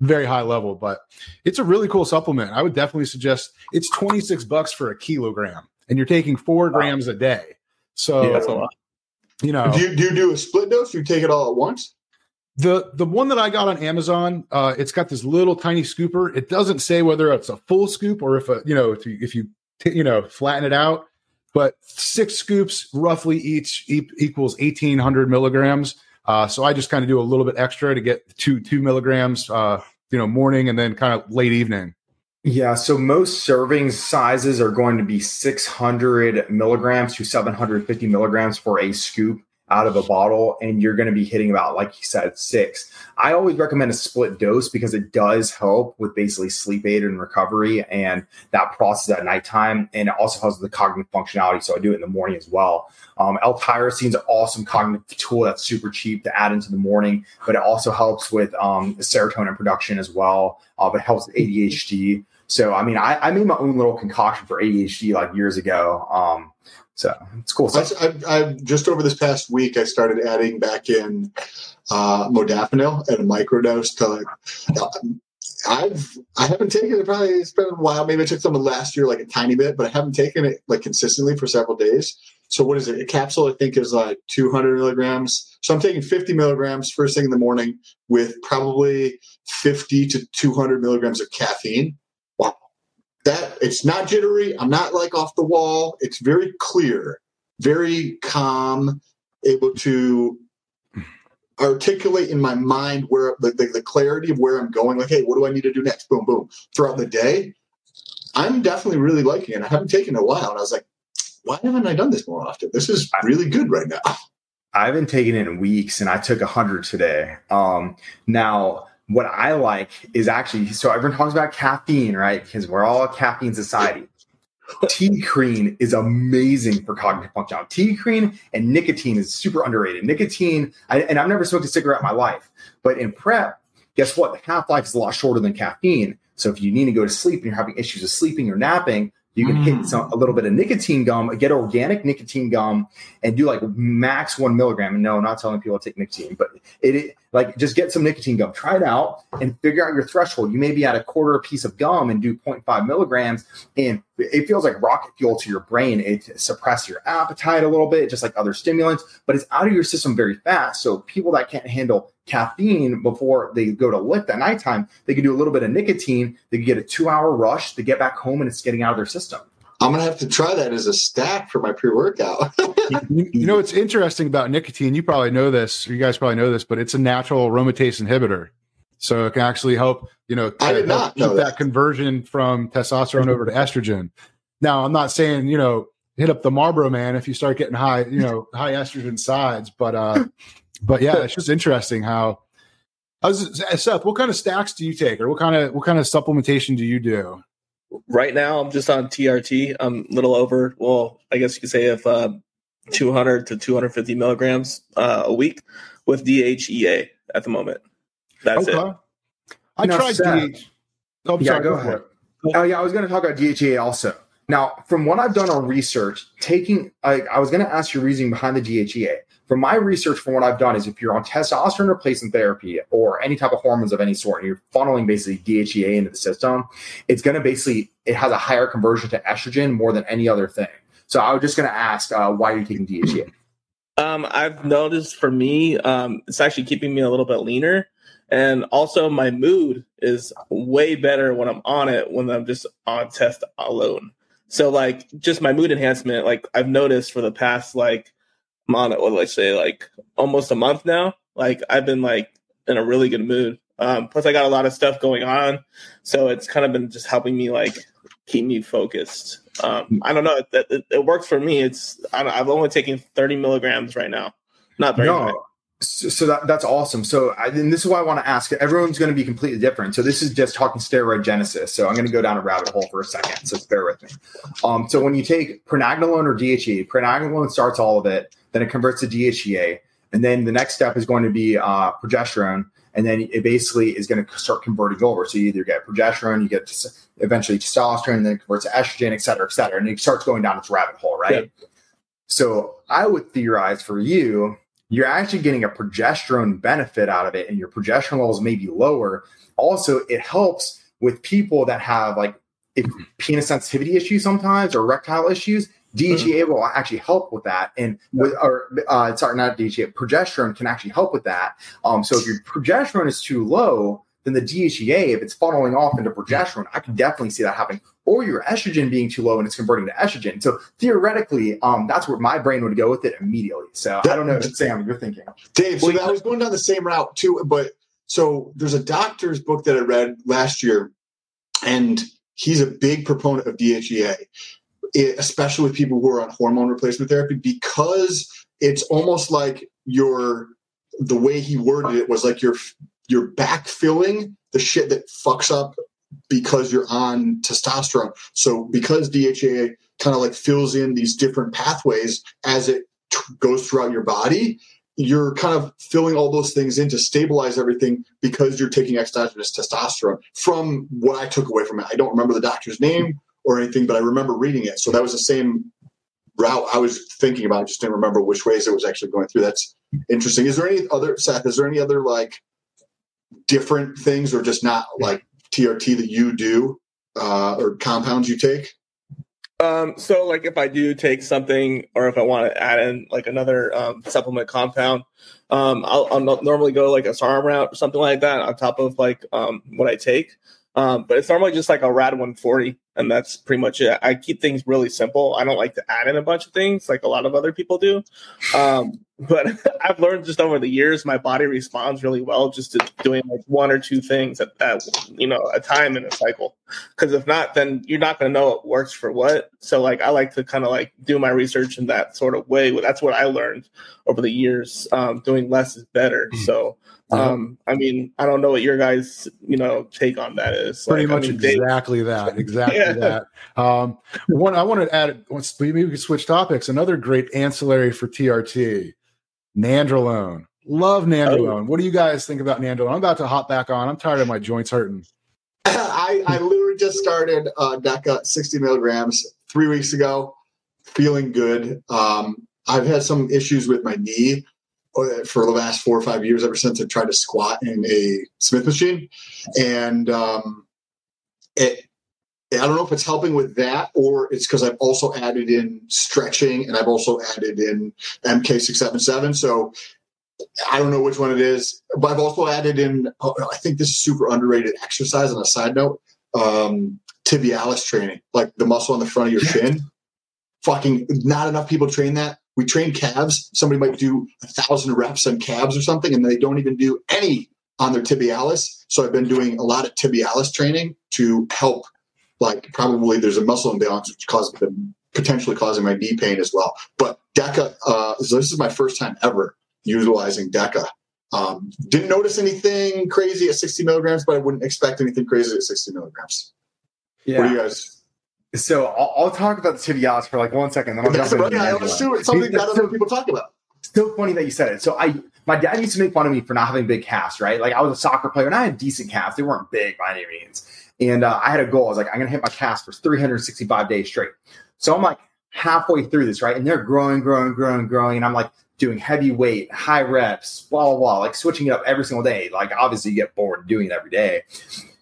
S1: Very high level, but it's a really cool supplement. I would definitely suggest it's 26 bucks for a kilogram, and you're taking four grams a day. So
S2: Yeah,
S1: you know,
S3: Do you, do you do a split dose? Do you take it all at once?
S1: the the one that I got on Amazon, uh, it's got this little tiny scooper. It doesn't say whether it's a full scoop or if a you know if you if you you know flatten it out. But six scoops roughly each e- equals eighteen hundred milligrams. Uh, so I just kind of do a little bit extra to get two two milligrams. Uh, you know, morning and then kind of late evening.
S4: Yeah, so most serving sizes are going to be 600 milligrams to 750 milligrams for a scoop out of a bottle, and you're going to be hitting about, like you said, six. I always recommend a split dose because it does help with basically sleep aid and recovery and that process at nighttime, and it also helps with the cognitive functionality. So I do it in the morning as well. Um, L-tyrosine is an awesome cognitive tool that's super cheap to add into the morning, but it also helps with um, serotonin production as well. Uh, it helps with ADHD. So, I mean, I, I, made my own little concoction for ADHD like years ago. Um, so it's cool.
S3: I, I, just over this past week, I started adding back in uh, modafinil at a microdose to. Uh, I've I haven't taken it probably it's been a while. Maybe I took some last year like a tiny bit, but I haven't taken it like consistently for several days. So what is it? A capsule I think is like 200 milligrams. So I'm taking 50 milligrams first thing in the morning with probably 50 to 200 milligrams of caffeine that it's not jittery. I'm not like off the wall. It's very clear, very calm, able to articulate in my mind where the, the, the, clarity of where I'm going. Like, hey, what do I need to do next? Boom, boom. Throughout the day, I'm definitely really liking it. I haven't taken it a while, and I was like, why haven't I done this more often? This is really good right now.
S4: I haven't taken it in weeks, and I took a hundred today. Um, now what I like is actually so everyone talks about caffeine, right? Because we're all a caffeine society. TeaCrine is amazing for cognitive function. TeaCrine and nicotine is super underrated. Nicotine, I, and I've never smoked a cigarette in my life, but in prep, guess what? The half life is a lot shorter than caffeine. So if you need to go to sleep and you're having issues with sleeping or napping, you can mm. hit some, a little bit of nicotine gum, get organic nicotine gum, and do like max one milligram. And no, I'm not telling people to take nicotine, but it, it like just get some nicotine gum, try it out, and figure out your threshold. You may be at a quarter piece of gum and do 0.5 milligrams, and it feels like rocket fuel to your brain. It suppresses your appetite a little bit, just like other stimulants, but it's out of your system very fast. So people that can't handle caffeine before they go to lift at nighttime, they can do a little bit of nicotine. They can get a two hour rush. They get back home and it's getting out of their system.
S3: I'm gonna have to try that as a stack for my pre-workout.
S1: you, you, know it's interesting about nicotine? You probably know this, you guys probably know this, but it's a natural aromatase inhibitor. So it can actually help, you know,
S3: I did not
S1: keep
S3: that.
S1: that conversion from testosterone over to estrogen. Now, I'm not saying, you know, hit up the Marlboro man if you start getting high, you know, high estrogen sides, but uh but yeah, it's just interesting how I was, Seth, what kind of stacks do you take or what kind of what kind of supplementation do you do?
S2: Right now I'm just on TRT. I'm a little over. Well, I guess you could say if uh, 200 to 250 milligrams uh, a week with DHEA at the moment. That's okay. it.
S1: I now, tried DHEA.
S4: Oh, yeah, sorry, go, go ahead. Oh yeah, I was going to talk about DHEA also. Now, from what I've done on research, taking I, I was going to ask your reasoning behind the DHEA from my research, from what I've done, is if you're on testosterone replacement therapy or any type of hormones of any sort, and you're funneling basically DHEA into the system, it's going to basically it has a higher conversion to estrogen more than any other thing. So I was just going to ask, uh, why are you taking DHEA?
S2: Um, I've noticed for me, um, it's actually keeping me a little bit leaner, and also my mood is way better when I'm on it when I'm just on test alone. So like just my mood enhancement, like I've noticed for the past like I'm on it, what do I say, like almost a month now. Like I've been like in a really good mood. Um, plus, I got a lot of stuff going on, so it's kind of been just helping me like keep me focused. Um, I don't know. It, it, it works for me. It's I have only taken 30 milligrams right now. Not very no.
S4: So, so that, that's awesome. So, I, and this is why I want to ask. Everyone's going to be completely different. So, this is just talking steroidogenesis. So, I'm going to go down a rabbit hole for a second. So, bear with me. Um, so, when you take pregnenolone or DHE, pregnenolone starts all of it, then it converts to DHEA, and then the next step is going to be uh, progesterone, and then it basically is going to start converting over. So, you either get progesterone, you get eventually testosterone, and then it converts to estrogen, et cetera, et cetera, and it starts going down its rabbit hole, right? Yeah. So, I would theorize for you you're actually getting a progesterone benefit out of it and your progesterone levels may be lower. Also, it helps with people that have like if penis sensitivity issues sometimes or erectile issues. DHEA mm-hmm. will actually help with that, and with or uh, sorry, not DHEA, progesterone can actually help with that. Um, so if your progesterone is too low, then the DHEA, if it's funneling off into progesterone, I can definitely see that happening. Or your estrogen being too low and it's converting to estrogen. So theoretically, um, that's where my brain would go with it immediately. So that, I don't know, Sam, you're thinking.
S3: Dave, so I was going down the same route too, but so there's a doctor's book that I read last year, and he's a big proponent of DHEA, especially with people who are on hormone replacement therapy, because it's almost like your the way he worded it was like you're you're backfilling the shit that fucks up because you're on testosterone. So because DHEA kind of like fills in these different pathways as it t- goes throughout your body, you're kind of filling all those things in to stabilize everything because you're taking exogenous testosterone. From what I took away from it, I don't remember the doctor's name or anything, but I remember reading it. So that was the same route I was thinking about. I just didn't remember which ways it was actually going through. That's interesting. Is there any other Seth? Is there any other like different things or just not like TRT that you do uh, or compounds you take?
S2: Um, so like if I do take something or if I want to add in like another um, supplement compound, um, I'll, I'll, normally go like a SARM route or something like that on top of like um, what I take. Um, but it's normally just like a RAD 140 and that's pretty much it. I keep things really simple. I don't like to add in a bunch of things like a lot of other people do. Um, but I've learned just over the years, my body responds really well just to doing like one or two things at that, you know, a time in a cycle. Because if not, then you're not going to know what works for what. So like, I like to kind of like do my research in that sort of way. That's what I learned over the years. Um, doing less is better. Mm-hmm. So uh-huh. Um, I mean, I don't know what your guys, you know, take on that is.
S1: Pretty
S2: like,
S1: much
S2: I mean,
S1: exactly they, that. Exactly yeah. That. Um, one, I want to add. Maybe we could switch topics. Another great ancillary for TRT, Nandrolone. Love Nandrolone. Oh. What do you guys think about Nandrolone? I'm about to hop back on. I'm tired of my joints hurting.
S3: I, I literally just started uh, DECA 60 milligrams three weeks ago, feeling good. Um, I've had some issues with my knee for the last four or five years, ever since I tried to squat in a Smith machine, and um, it. I don't know if it's helping with that or it's because I've also added in stretching and I've also added in MK677. So I don't know which one it is, but I've also added in, oh, I think this is super underrated exercise on a side note, um, tibialis training, like the muscle on the front of your shin. Fucking not enough people train that we train calves. Somebody might do a thousand reps on calves or something, and they don't even do any on their tibialis. So I've been doing a lot of tibialis training to help. Like probably there's a muscle imbalance which causes potentially causing my knee pain as well. But DECA, uh, so this is my first time ever utilizing DECA. Um, didn't notice anything crazy at 60 milligrams, but I wouldn't expect anything crazy at 60 milligrams. Yeah. What do you guys?
S4: So I'll, I'll, talk about the tibialis for like one second. Then I'll
S3: That's right. It's something that other people talk about.
S4: Still funny that you said it. So I, my dad used to make fun of me for not having big calves, right? Like I was a soccer player and I had decent calves. They weren't big by any means. And uh, I had a goal. I was like, I'm going to hit my calves for 365 days straight. So I'm like halfway through this, right? And they're growing, growing, growing, growing. And I'm like doing heavy weight, high reps, blah, blah, blah, like switching it up every single day. Like obviously you get bored doing it every day.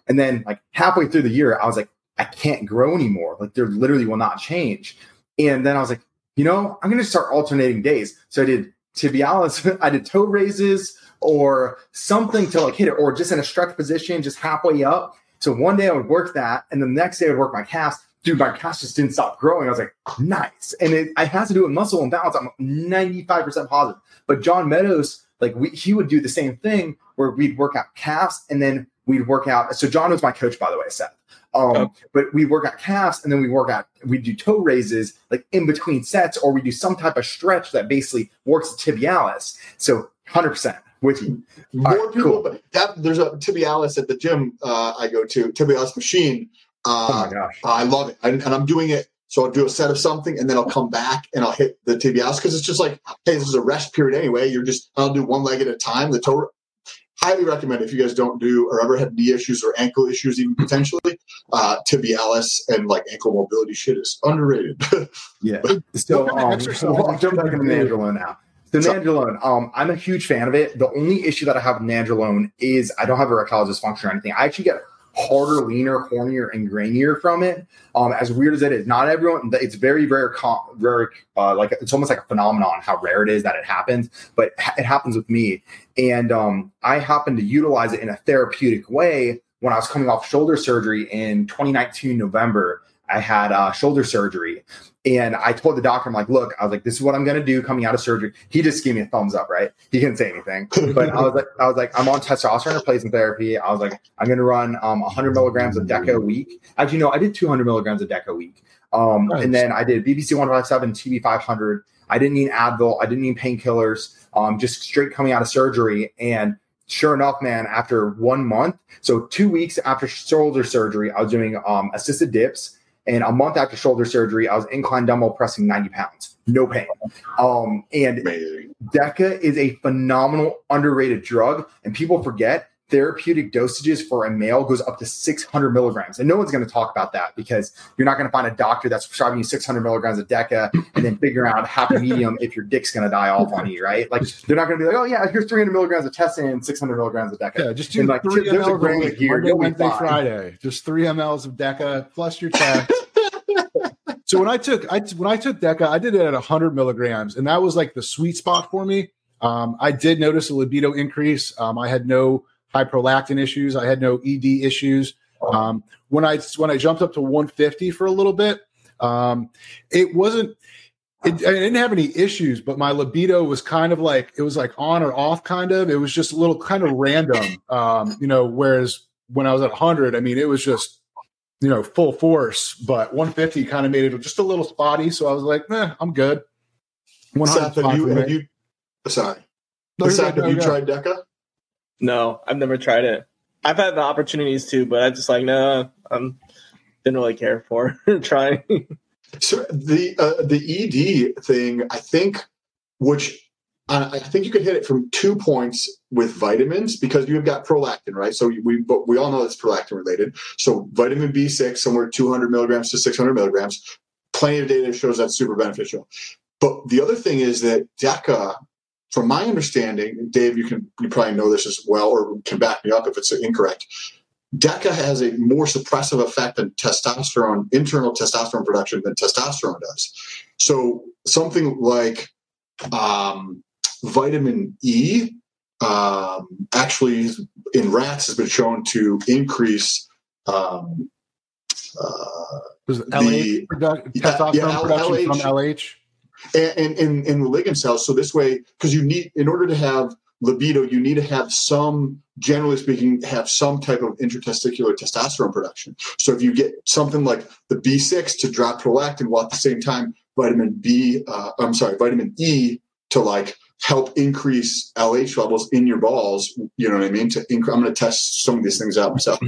S4: And then like halfway through the year, I was like, I can't grow anymore. Like there literally will not change. And then I was like, you know, I'm going to start alternating days. So I did tibialis, I did toe raises or something to like hit it, or just in a stretch position, just halfway up. So one day I would work that, and the next day I would work my calves. Dude, my calves just didn't stop growing. I was like, nice. And it, it has to do with muscle imbalance. I'm 95% positive. But John Meadows, like we, he would do the same thing, where we'd work out calves and then we'd work out. So John was my coach, by the way, Seth. Um, oh. But we work out calves and then we work out, we do toe raises like in between sets, or we do some type of stretch that basically works the tibialis. So 100% with you.
S3: More right, people, cool. that, there's a tibialis at the gym uh, I go to, tibialis machine. Uh, oh my gosh. I love it. and I'm doing it so I'll do a set of something and then I'll come back and I'll hit the tibialis because it's just like, hey, this is a rest period anyway. You're just, I'll do one leg at a time. The toe, highly recommend if you guys don't do or ever have knee issues or ankle issues, even potentially, uh, tibialis and like ankle mobility shit is underrated.
S4: yeah. So um, I'll jump back into nandrolone now. The so, nandrolone, um, I'm a huge fan of it. The only issue that I have with nandrolone is I don't have erectile dysfunction or anything. I actually get harder, leaner, hornier, and grainier from it. Um, as weird as it is, not everyone. It's very, very, very uh, like it's almost like a phenomenon how rare it is that it happens, but it happens with me. And um, I happen to utilize it in a therapeutic way when I was coming off shoulder surgery in 2019 November. I had uh, shoulder surgery. And I told the doctor, I'm like, look, I was like, this is what I'm gonna do coming out of surgery. He just gave me a thumbs up, right? He didn't say anything. But I was like, I was like, I'm on testosterone replacement therapy. I was like, I'm gonna run um 100 milligrams of DECA a week. Actually, no, I did 200 milligrams of DECA a week. Um, nice. and then I did BPC 157, TB 500. I didn't need Advil. I didn't need painkillers. Um, just straight coming out of surgery. And sure enough, man, after one month, so two weeks after shoulder surgery, I was doing um assisted dips and a month after shoulder surgery, I was incline dumbbell pressing 90 pounds, no pain. Um, and Amazing. DECA is a phenomenal, underrated drug, and people forget therapeutic dosages for a male goes up to 600 milligrams. And no one's going to talk about that because you're not going to find a doctor that's prescribing you 600 milligrams of DECA and then figure out happy medium if your dick's going to die off on you, right? Like they're not going to be like, oh yeah, here's 300 milligrams of Tessin and 600 milligrams of DECA.
S1: Yeah, just do and like three there's mLs a a year. Monday, Wednesday, Friday. Just three mLs of DECA plus your test. so when I took I when I took DECA, I did it at 100 milligrams, and that was like the sweet spot for me. Um, I did notice a libido increase. Um, I had no high prolactin issues. I had no ED issues. Um, when I when I jumped up to 150 for a little bit, um, it wasn't. It, I didn't have any issues, but my libido was kind of like it was like on or off, kind of. It was just a little kind of random, um, you know. Whereas when I was at 100, I mean, it was just you know full force. But 150 kind of made it just a little spotty, so I was like, eh, I'm good.
S3: Seth, have you, have you? Sorry, no, Seth, have you tried DECA?
S2: No, I've never tried it. I've had the opportunities to, but I just like no, I'm didn't really care for trying.
S3: So the uh, the ED thing, I think, which I think you could hit it from two points with vitamins because you've got prolactin, right? So we but we all know it's prolactin related. So vitamin B6, somewhere 200 milligrams to 600 milligrams. Plenty of data shows that's super beneficial. But the other thing is that DECA from my understanding, Dave, you can you probably know this as well, or can back me up if it's incorrect. DECA has a more suppressive effect than testosterone, internal testosterone production than testosterone does. So something like um, vitamin E um, actually in rats has been shown to increase um, uh,
S1: the, testosterone yeah, production LH, from LH
S3: and in in the Leydig cells. So this way, because you need in order to have libido, you need to have some, generally speaking, have some type of intertesticular testosterone production. So if you get something like the B6 to drop prolactin, while at the same time vitamin B, uh, I'm sorry, vitamin E to like help increase LH levels in your balls. You know what I mean? To inc- I'm going to test some of these things out myself.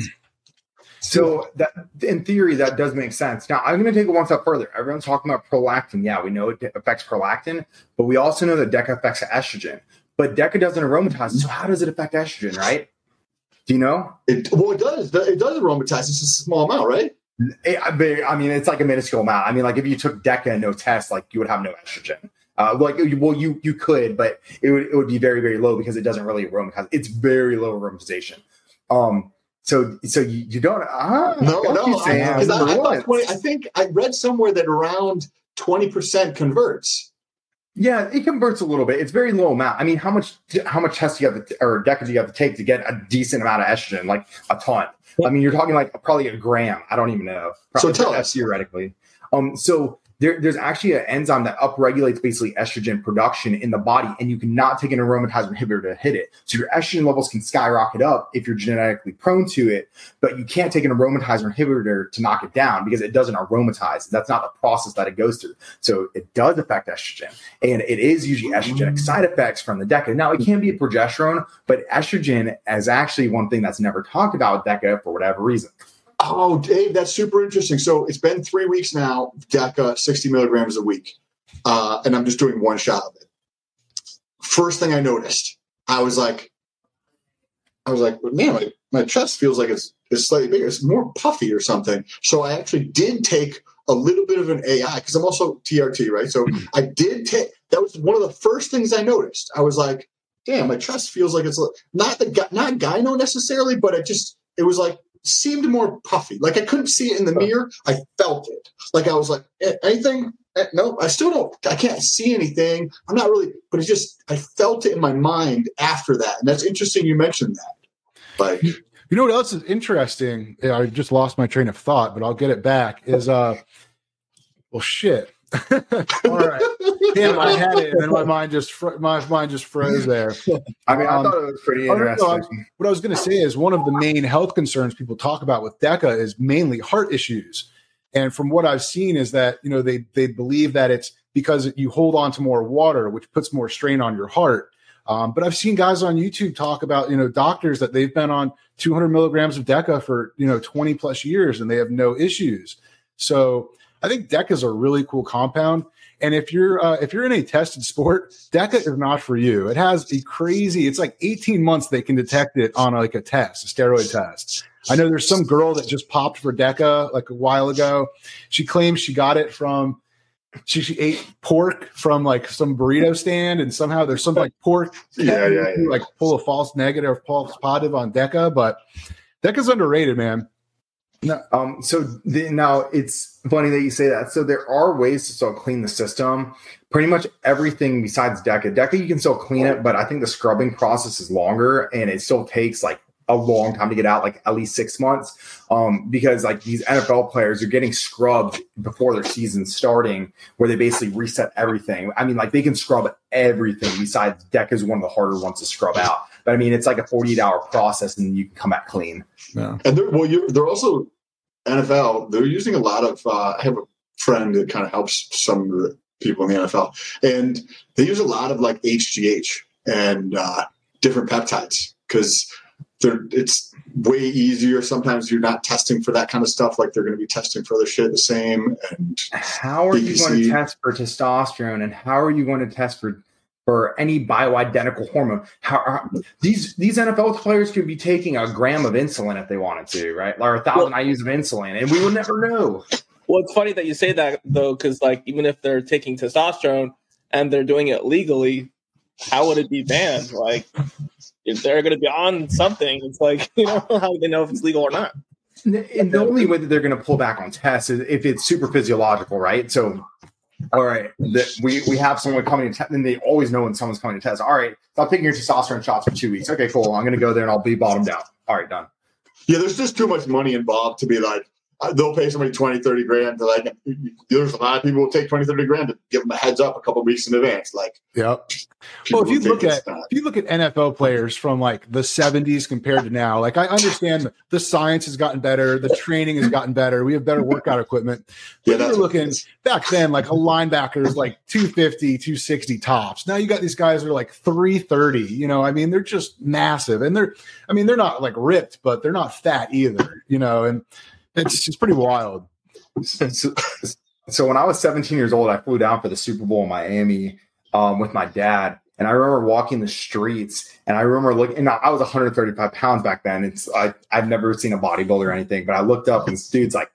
S4: So that in theory, that does make sense. Now I'm going to take it one step further. Everyone's talking about prolactin. Yeah, we know it affects prolactin, but we also know that DECA affects estrogen. But DECA doesn't aromatize. So how does it affect estrogen, right? Do you know?
S3: It, well, it does. It does aromatize. It's a small amount, right?
S4: It, I mean, it's like a minuscule amount. I mean, like if you took DECA and no test, like you would have no estrogen. Uh, like, well, you you could, but it would it would be very very low because it doesn't really aromatize. It's very low aromatization. Um, so, so you, you don't? Ah,
S3: no, no. I, I, I, 20, I think I read somewhere that around twenty percent converts.
S4: Yeah, it converts a little bit. It's very low amount. I mean, how much how much test you have to, or DECA do you have to take to get a decent amount of estrogen? Like a ton. I mean, you're talking like probably a gram. I don't even know.
S3: Probably so tell
S4: us theoretically. Um, so there, there's actually an enzyme that upregulates basically estrogen production in the body, and you cannot take an aromatase inhibitor to hit it. So your estrogen levels can skyrocket up if you're genetically prone to it, but you can't take an aromatizer inhibitor to knock it down because it doesn't aromatize. That's not the process that it goes through. So it does affect estrogen, and it is usually estrogenic side effects from the DECA. Now it can be a progesterone, but estrogen is actually one thing that's never talked about with DECA for whatever reason.
S3: Oh, Dave, that's super interesting. So it's been three weeks now, DECA, 60 milligrams a week. Uh, and I'm just doing one shot of it. First thing I noticed, I was like, I was like, man, my, my chest feels like it's, it's slightly bigger. It's more puffy or something. So I actually did take a little bit of an AI because I'm also TRT, right? So I did take, that was one of the first things I noticed. I was like, damn, my chest feels like it's not the, not gyno necessarily, but it just, it was like seemed more puffy. Like I couldn't see it in the mirror. I felt it. Like I was like, anything? No, I still don't. I can't see anything. I'm not really, but it just, I felt it in my mind after that. And that's interesting you mentioned that. Like,
S1: you know what else is interesting? I just lost my train of thought, but I'll get it back. Is, uh, well, shit. All right. Damn, I had it, and then my mind just fr- my mind just froze there.
S4: I mean, um, I thought it was pretty interesting. Know,
S1: what I was going to say is one of the main health concerns people talk about with DECA is mainly heart issues, and from what I've seen is that you know they they believe that it's because you hold on to more water, which puts more strain on your heart. Um, but I've seen guys on YouTube talk about you know doctors that they've been on 200 milligrams of DECA for you know 20 plus years and they have no issues. So I think DECA is a really cool compound. And if you're uh, if you're in a tested sport, DECA is not for you. It has a crazy. It's like 18 months they can detect it on like a test, a steroid test. I know there's some girl that just popped for DECA like a while ago. She claims she got it from she, she ate pork from like some burrito stand, and somehow there's some like pork.
S3: Yeah, yeah, yeah.
S1: Like pull a false negative, false positive on DECA, but DECA's underrated, man.
S4: No, um, so the, now it's funny that you say that. So there are ways to still clean the system. Pretty much everything besides DECA. DECA, you can still clean it, but I think the scrubbing process is longer and it still takes like a long time to get out, like at least six months. Um, because like these NFL players are getting scrubbed before their season starting, where they basically reset everything. I mean, like they can scrub everything besides DECA is one of the harder ones to scrub out. But I mean, it's like a 48 hour process and you can come back clean.
S3: Yeah. And they're, well, you're, they're also NFL, they're using a lot of. Uh, I have a friend that kind of helps some of the people in the NFL, and they use a lot of like HGH and uh, different peptides because they're it's way easier. Sometimes you're not testing for that kind of stuff. Like they're going to be testing for other shit the same. And
S4: how are you going to test for testosterone, and how are you going to test for for any bioidentical hormone. How, how, these these NFL players could be taking a gram of insulin if they wanted to, right? Or a thousand well, IU's of insulin, and we would never know.
S2: Well, it's funny that you say that though, because like even if they're taking testosterone and they're doing it legally, how would it be banned? Like if they're going to be on something, it's like you know how do they know if it's legal or not?
S4: And the only way that they're going to pull back on tests is if it's super physiological, right? So all right, the, we we have someone coming to test, and they always know when someone's coming to test. All right, stop taking your testosterone shots for two weeks. Okay, cool. I'm going to go there and I'll be bottomed out. All right, done.
S3: Yeah, there's just too much money involved to be like, Uh, they'll pay somebody 20, 30 grand to like, there's a lot of people will take 20, 30 grand to give them a heads up a couple weeks in advance. Like,
S1: yeah. Well, if you look at, if you look at NFL players from like the 70s compared to now, like I understand the science has gotten better, the training has gotten better, we have better workout equipment. But yeah, you're looking back then, like a linebacker is like 250, 260 tops. Now you got these guys that are like 330, you know, I mean, they're just massive. And they're, I mean, they're not like ripped, but they're not fat either, you know, and, it's it's pretty wild.
S4: So, so, when I was 17 years old, I flew down for the Super Bowl in Miami um, with my dad, and I remember walking the streets, and I remember looking. And I was 135 pounds back then. It's I I've never seen a bodybuilder or anything, but I looked up, and this dude's like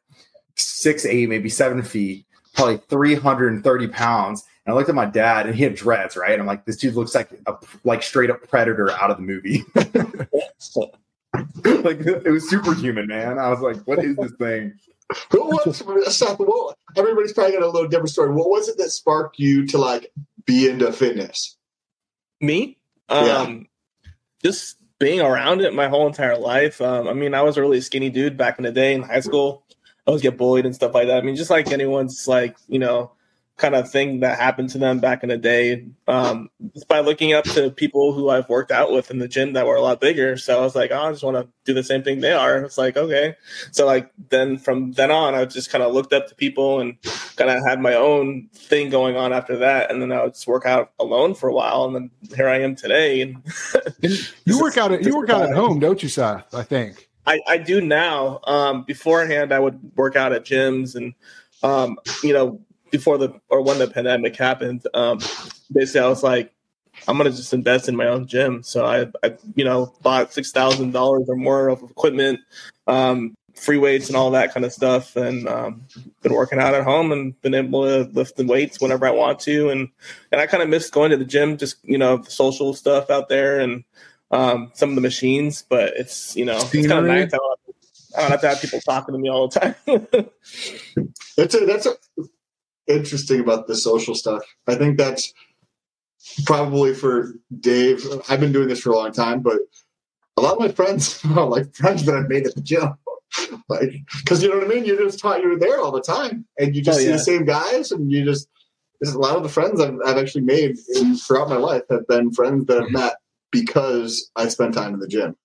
S4: six eight, maybe seven feet, probably 330 pounds. And I looked at my dad, and he had dreads, right? And I'm like, this dude looks like a like straight up predator out of the movie. like it was superhuman, man. I was like, what is this thing?
S3: what was Seth, what, everybody's probably got a little different story. What was it that sparked you to like be into fitness?
S2: Me? Um, yeah. just being around it my whole entire life. Um, I mean, I was a really skinny dude back in the day in high school. I always get bullied and stuff like that. I mean, just like anyone's like you know kind of thing that happened to them back in the day um, just by looking up to people who I've worked out with in the gym that were a lot bigger. So I was like, oh, I just want to do the same thing they are. It's like, okay. So like then from then on, I just kind of looked up to people and kind of had my own thing going on after that. And then I would just work out alone for a while. And then here I am today. And,
S1: you work out at, you work out at home, don't you, Seth? I think.
S2: I, I do now. Um, beforehand, I would work out at gyms and, um, you know, before the or when the pandemic happened, um, basically I was like, I'm gonna just invest in my own gym. So I, I you know, bought six thousand dollars or more of equipment, um, free weights and all that kind of stuff, and um, been working out at home and been able to lift the weights whenever I want to. And and I kind of miss going to the gym, just you know, the social stuff out there and um, some of the machines. But it's you know, it's kind of nice. I don't have to have people talking to me all the time.
S3: that's a that's a interesting about the social stuff. I think that's probably for Dave. I've been doing this for a long time, but a lot of my friends are like friends that I've made at the gym. like, because you know what I mean? You just taught you're there all the time and you just oh, see yeah. the same guys and you just, there's a lot of the friends I've, I've actually made in, throughout my life have been friends that I've met because I spent time in the gym.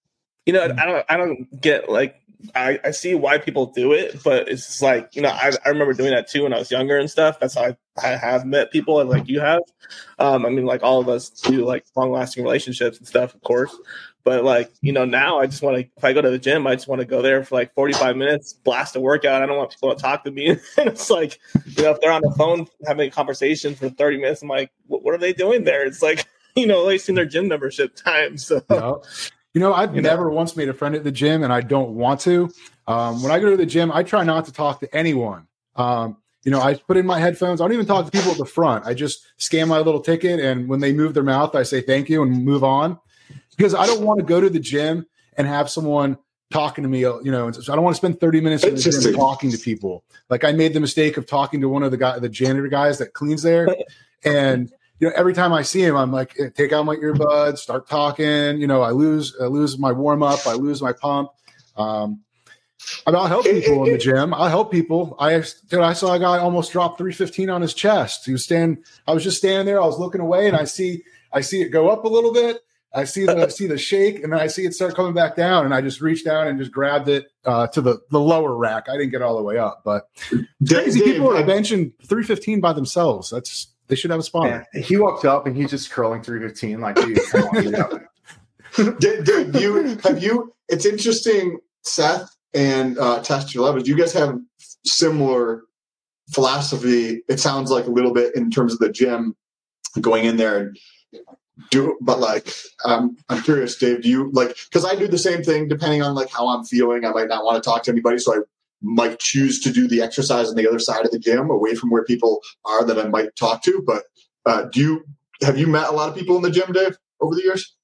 S2: You know, I don't, I don't get like I, I see why people do it, but it's like you know I, I remember doing that too when I was younger and stuff. That's how I, I have met people and like you have. Um, I mean, like all of us do like long lasting relationships and stuff, of course. But like you know now, I just want to if I go to the gym, I just want to go there for like forty five minutes, blast a workout. I don't want people to talk to me. and it's like you know if they're on the phone having a conversation for thirty minutes, I'm like, what, are they doing there? It's like you know wasting their gym membership time. So.
S1: You know, I've you never know? once made a friend at the gym, and I don't want to. Um, when I go to the gym, I try not to talk to anyone. Um, you know, I put in my headphones. I don't even talk to people at the front. I just scan my little ticket, and when they move their mouth, I say thank you and move on because I don't want to go to the gym and have someone talking to me. You know, so I don't want to spend 30 minutes in the gym talking to people. Like I made the mistake of talking to one of the guy, the janitor guys that cleans there, and you know, every time I see him, I'm like, eh, take out my earbuds, start talking. You know, I lose, I lose my warm up, I lose my pump. Um, I'll help people in the gym. I'll help people. I dude, I saw a guy almost drop 315 on his chest. He was standing. I was just standing there. I was looking away, and I see, I see it go up a little bit. I see the I see the shake, and then I see it start coming back down. And I just reached down and just grabbed it uh, to the the lower rack. I didn't get all the way up, but crazy people are benching 315 by themselves. That's they should have a spot.
S4: Yeah, he walked up and he's just curling 315 like, dude, come
S3: on, did, did you have you? It's interesting, Seth and uh, Tester Levels. Do you guys have similar philosophy? It sounds like a little bit in terms of the gym, going in there and do. But like, um, I'm curious, Dave. Do you like? Because I do the same thing. Depending on like how I'm feeling, I might not want to talk to anybody, so I might choose to do the exercise on the other side of the gym, away from where people are that I might talk to. But uh, do you have you met a lot of people in the gym, Dave, over the years?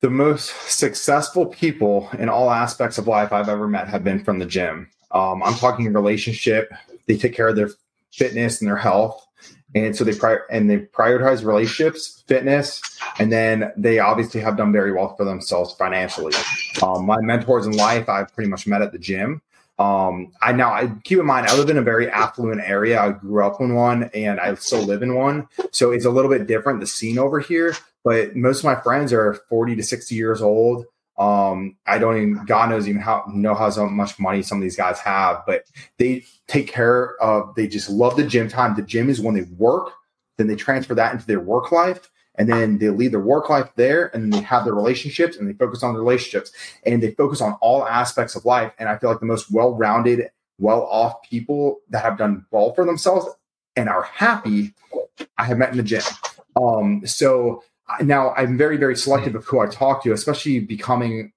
S4: The most successful people in all aspects of life I've ever met have been from the gym. Um, I'm talking relationship. They take care of their fitness and their health, and so they prior and they prioritize relationships, fitness, and then they obviously have done very well for themselves financially. Um, my mentors in life I've pretty much met at the gym. Um, I now I keep in mind I live in a very affluent area. I grew up in one and I still live in one. So it's a little bit different, the scene over here. But most of my friends are 40 to 60 years old. Um, I don't even God knows even how know how so much money some of these guys have, but they take care of they just love the gym time. The gym is when they work, then they transfer that into their work life and then they lead their work life there and they have their relationships and they focus on the relationships. And they focus on all aspects of life. And i feel like the most well-rounded well-off people that have done well for themselves and are happy i have met in the gym. Um, so now i'm very very selective of who i talk to especially becoming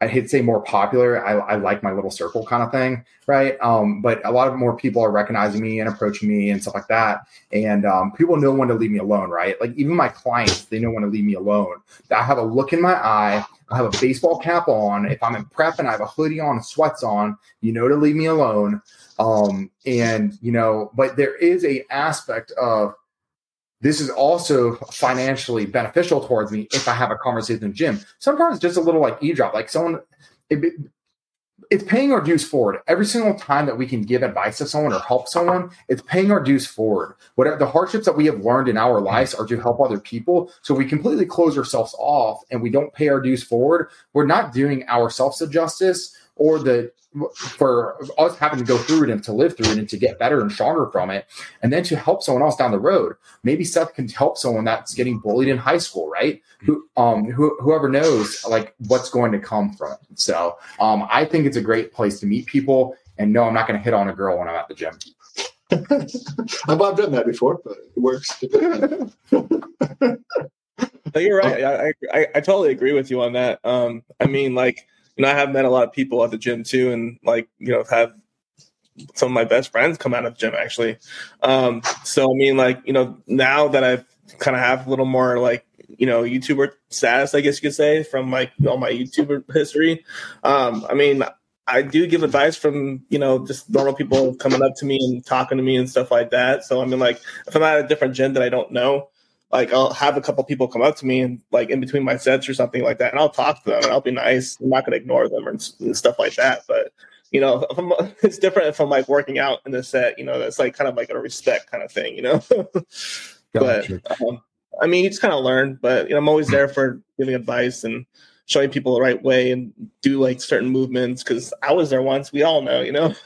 S4: I hate to say more popular. I, I, like my little circle kind of thing, right? Um, but a lot of more people are recognizing me and approaching me and stuff like that. And um, people know when to leave me alone, right? Like even my clients, they know when to leave me alone. I have a look in my eye. I have a baseball cap on. If I'm in prep and I have a hoodie on, sweats on, you know to leave me alone. Um, and you know, but there is a aspect of this is also financially beneficial towards me if I have a conversation the gym. Sometimes just a little like e drop, like someone. It, it's paying our dues forward every single time that we can give advice to someone or help someone it's paying our dues forward whatever the hardships that we have learned in our lives are to help other people so we completely close ourselves off and we don't pay our dues forward we're not doing ourselves a justice or the for us having to go through it and to live through it and to get better and stronger from it and then to help someone else down the road maybe seth can help someone that's getting bullied in high school right who um who, whoever knows like what's going to come from it so um i think it's a great place to meet people and no i'm not going to hit on a girl when i'm at the gym
S3: I've, I've done that before, but it works.
S2: no, you're right. I, I I totally agree with you on that. Um, I mean, like know, I have met a lot of people at the gym too, and like you know, have some of my best friends come out of the gym actually. Um, so I mean, like you know, now that I've kind of have a little more like you know YouTuber status, I guess you could say, from like all my YouTuber history. Um, I mean, I do give advice from you know just normal people coming up to me and talking to me and stuff like that. So I mean, like if I'm at a different gym that I don't know, like I'll have a couple people come up to me and like in between my sets or something like that, and I'll talk to them and I'll be nice. I'm not going to ignore them and, and, stuff like that. But you know, it's different if I'm like working out in the set. You know, that's like kind of like a respect kind of thing. You know, but um, I mean, you just kind of learn. But you know, I'm always there for giving advice and showing people the right way and do like certain movements because I was there once. We all know, you know.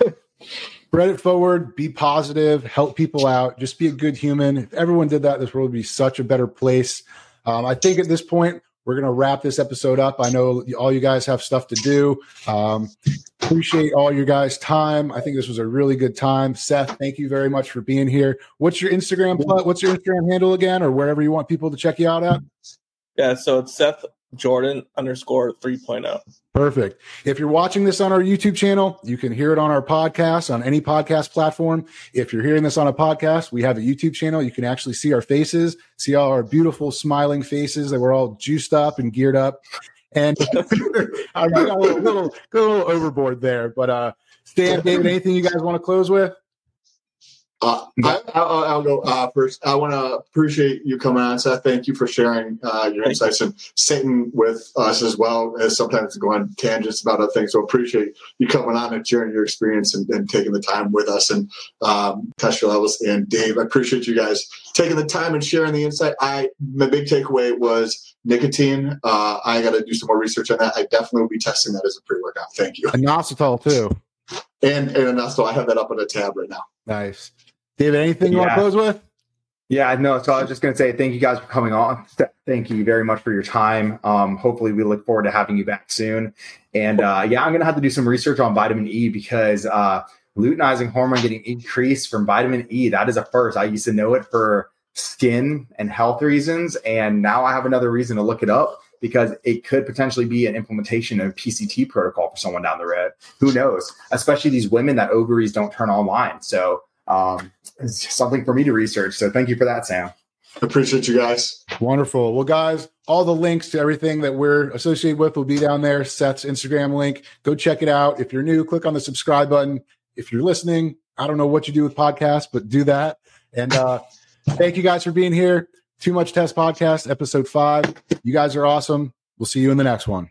S1: Spread it forward, be positive, help people out, just be a good human. If everyone did that, this world would be such a better place. Um, I think at this point, we're going to wrap this episode up. I know all you guys have stuff to do. Um, appreciate all your guys' time. I think this was a really good time. Seth, thank you very much for being here. What's your Instagram? What's your Instagram handle again, or wherever you want people to check you out at?
S2: Yeah, so it's Seth Jordan underscore 3.0.
S1: Perfect. If you're watching this on our YouTube channel, you can hear it on our podcast on any podcast platform. If you're hearing this on a podcast, we have a YouTube channel. You can actually see our faces, see all our beautiful smiling faces that we're all juiced up and geared up. And I got a little, little, a little overboard there, but uh, Stan, David, anything you guys want to close with?
S3: Uh, I, will go uh, first. I want to appreciate you coming on, Seth. Thank you for sharing uh, your insights and sitting with us as well as sometimes going tangents about other things. So appreciate you coming on and sharing your experience and, and taking the time with us and um, test your levels. And Dave, I appreciate you guys taking the time and sharing the insight. I my big takeaway was nicotine. Uh, I got to do some more research on that. I definitely will be testing that as a pre workout. Thank you.
S1: Inositol too.
S3: And and inositol, I have that up on a tab right now.
S1: Nice. David, anything you want to close with?
S4: Yeah, no. So I was just going to say thank you guys for coming on. Thank you very much for your time. Um, hopefully, we look forward to having you back soon. And uh, yeah, I'm going to have to do some research on vitamin E because uh, luteinizing hormone getting increased from vitamin E that is a first. I used to know it for skin and health reasons, and now I have another reason to look it up because it could potentially be an implementation of PCT protocol for someone down the road. Who knows? Especially these women that ovaries don't turn online. So um, it's something for me to research. So thank you for that, Sam.
S3: Appreciate you guys.
S1: Wonderful. Well, guys, all the links to everything that we're associated with will be down there. Seth's Instagram link. Go check it out. If you're new, click on the subscribe button. If you're listening, I don't know what you do with podcasts, but do that. And uh, thank you guys for being here. Too Much Test Podcast, episode five. You guys are awesome. We'll see you in the next one.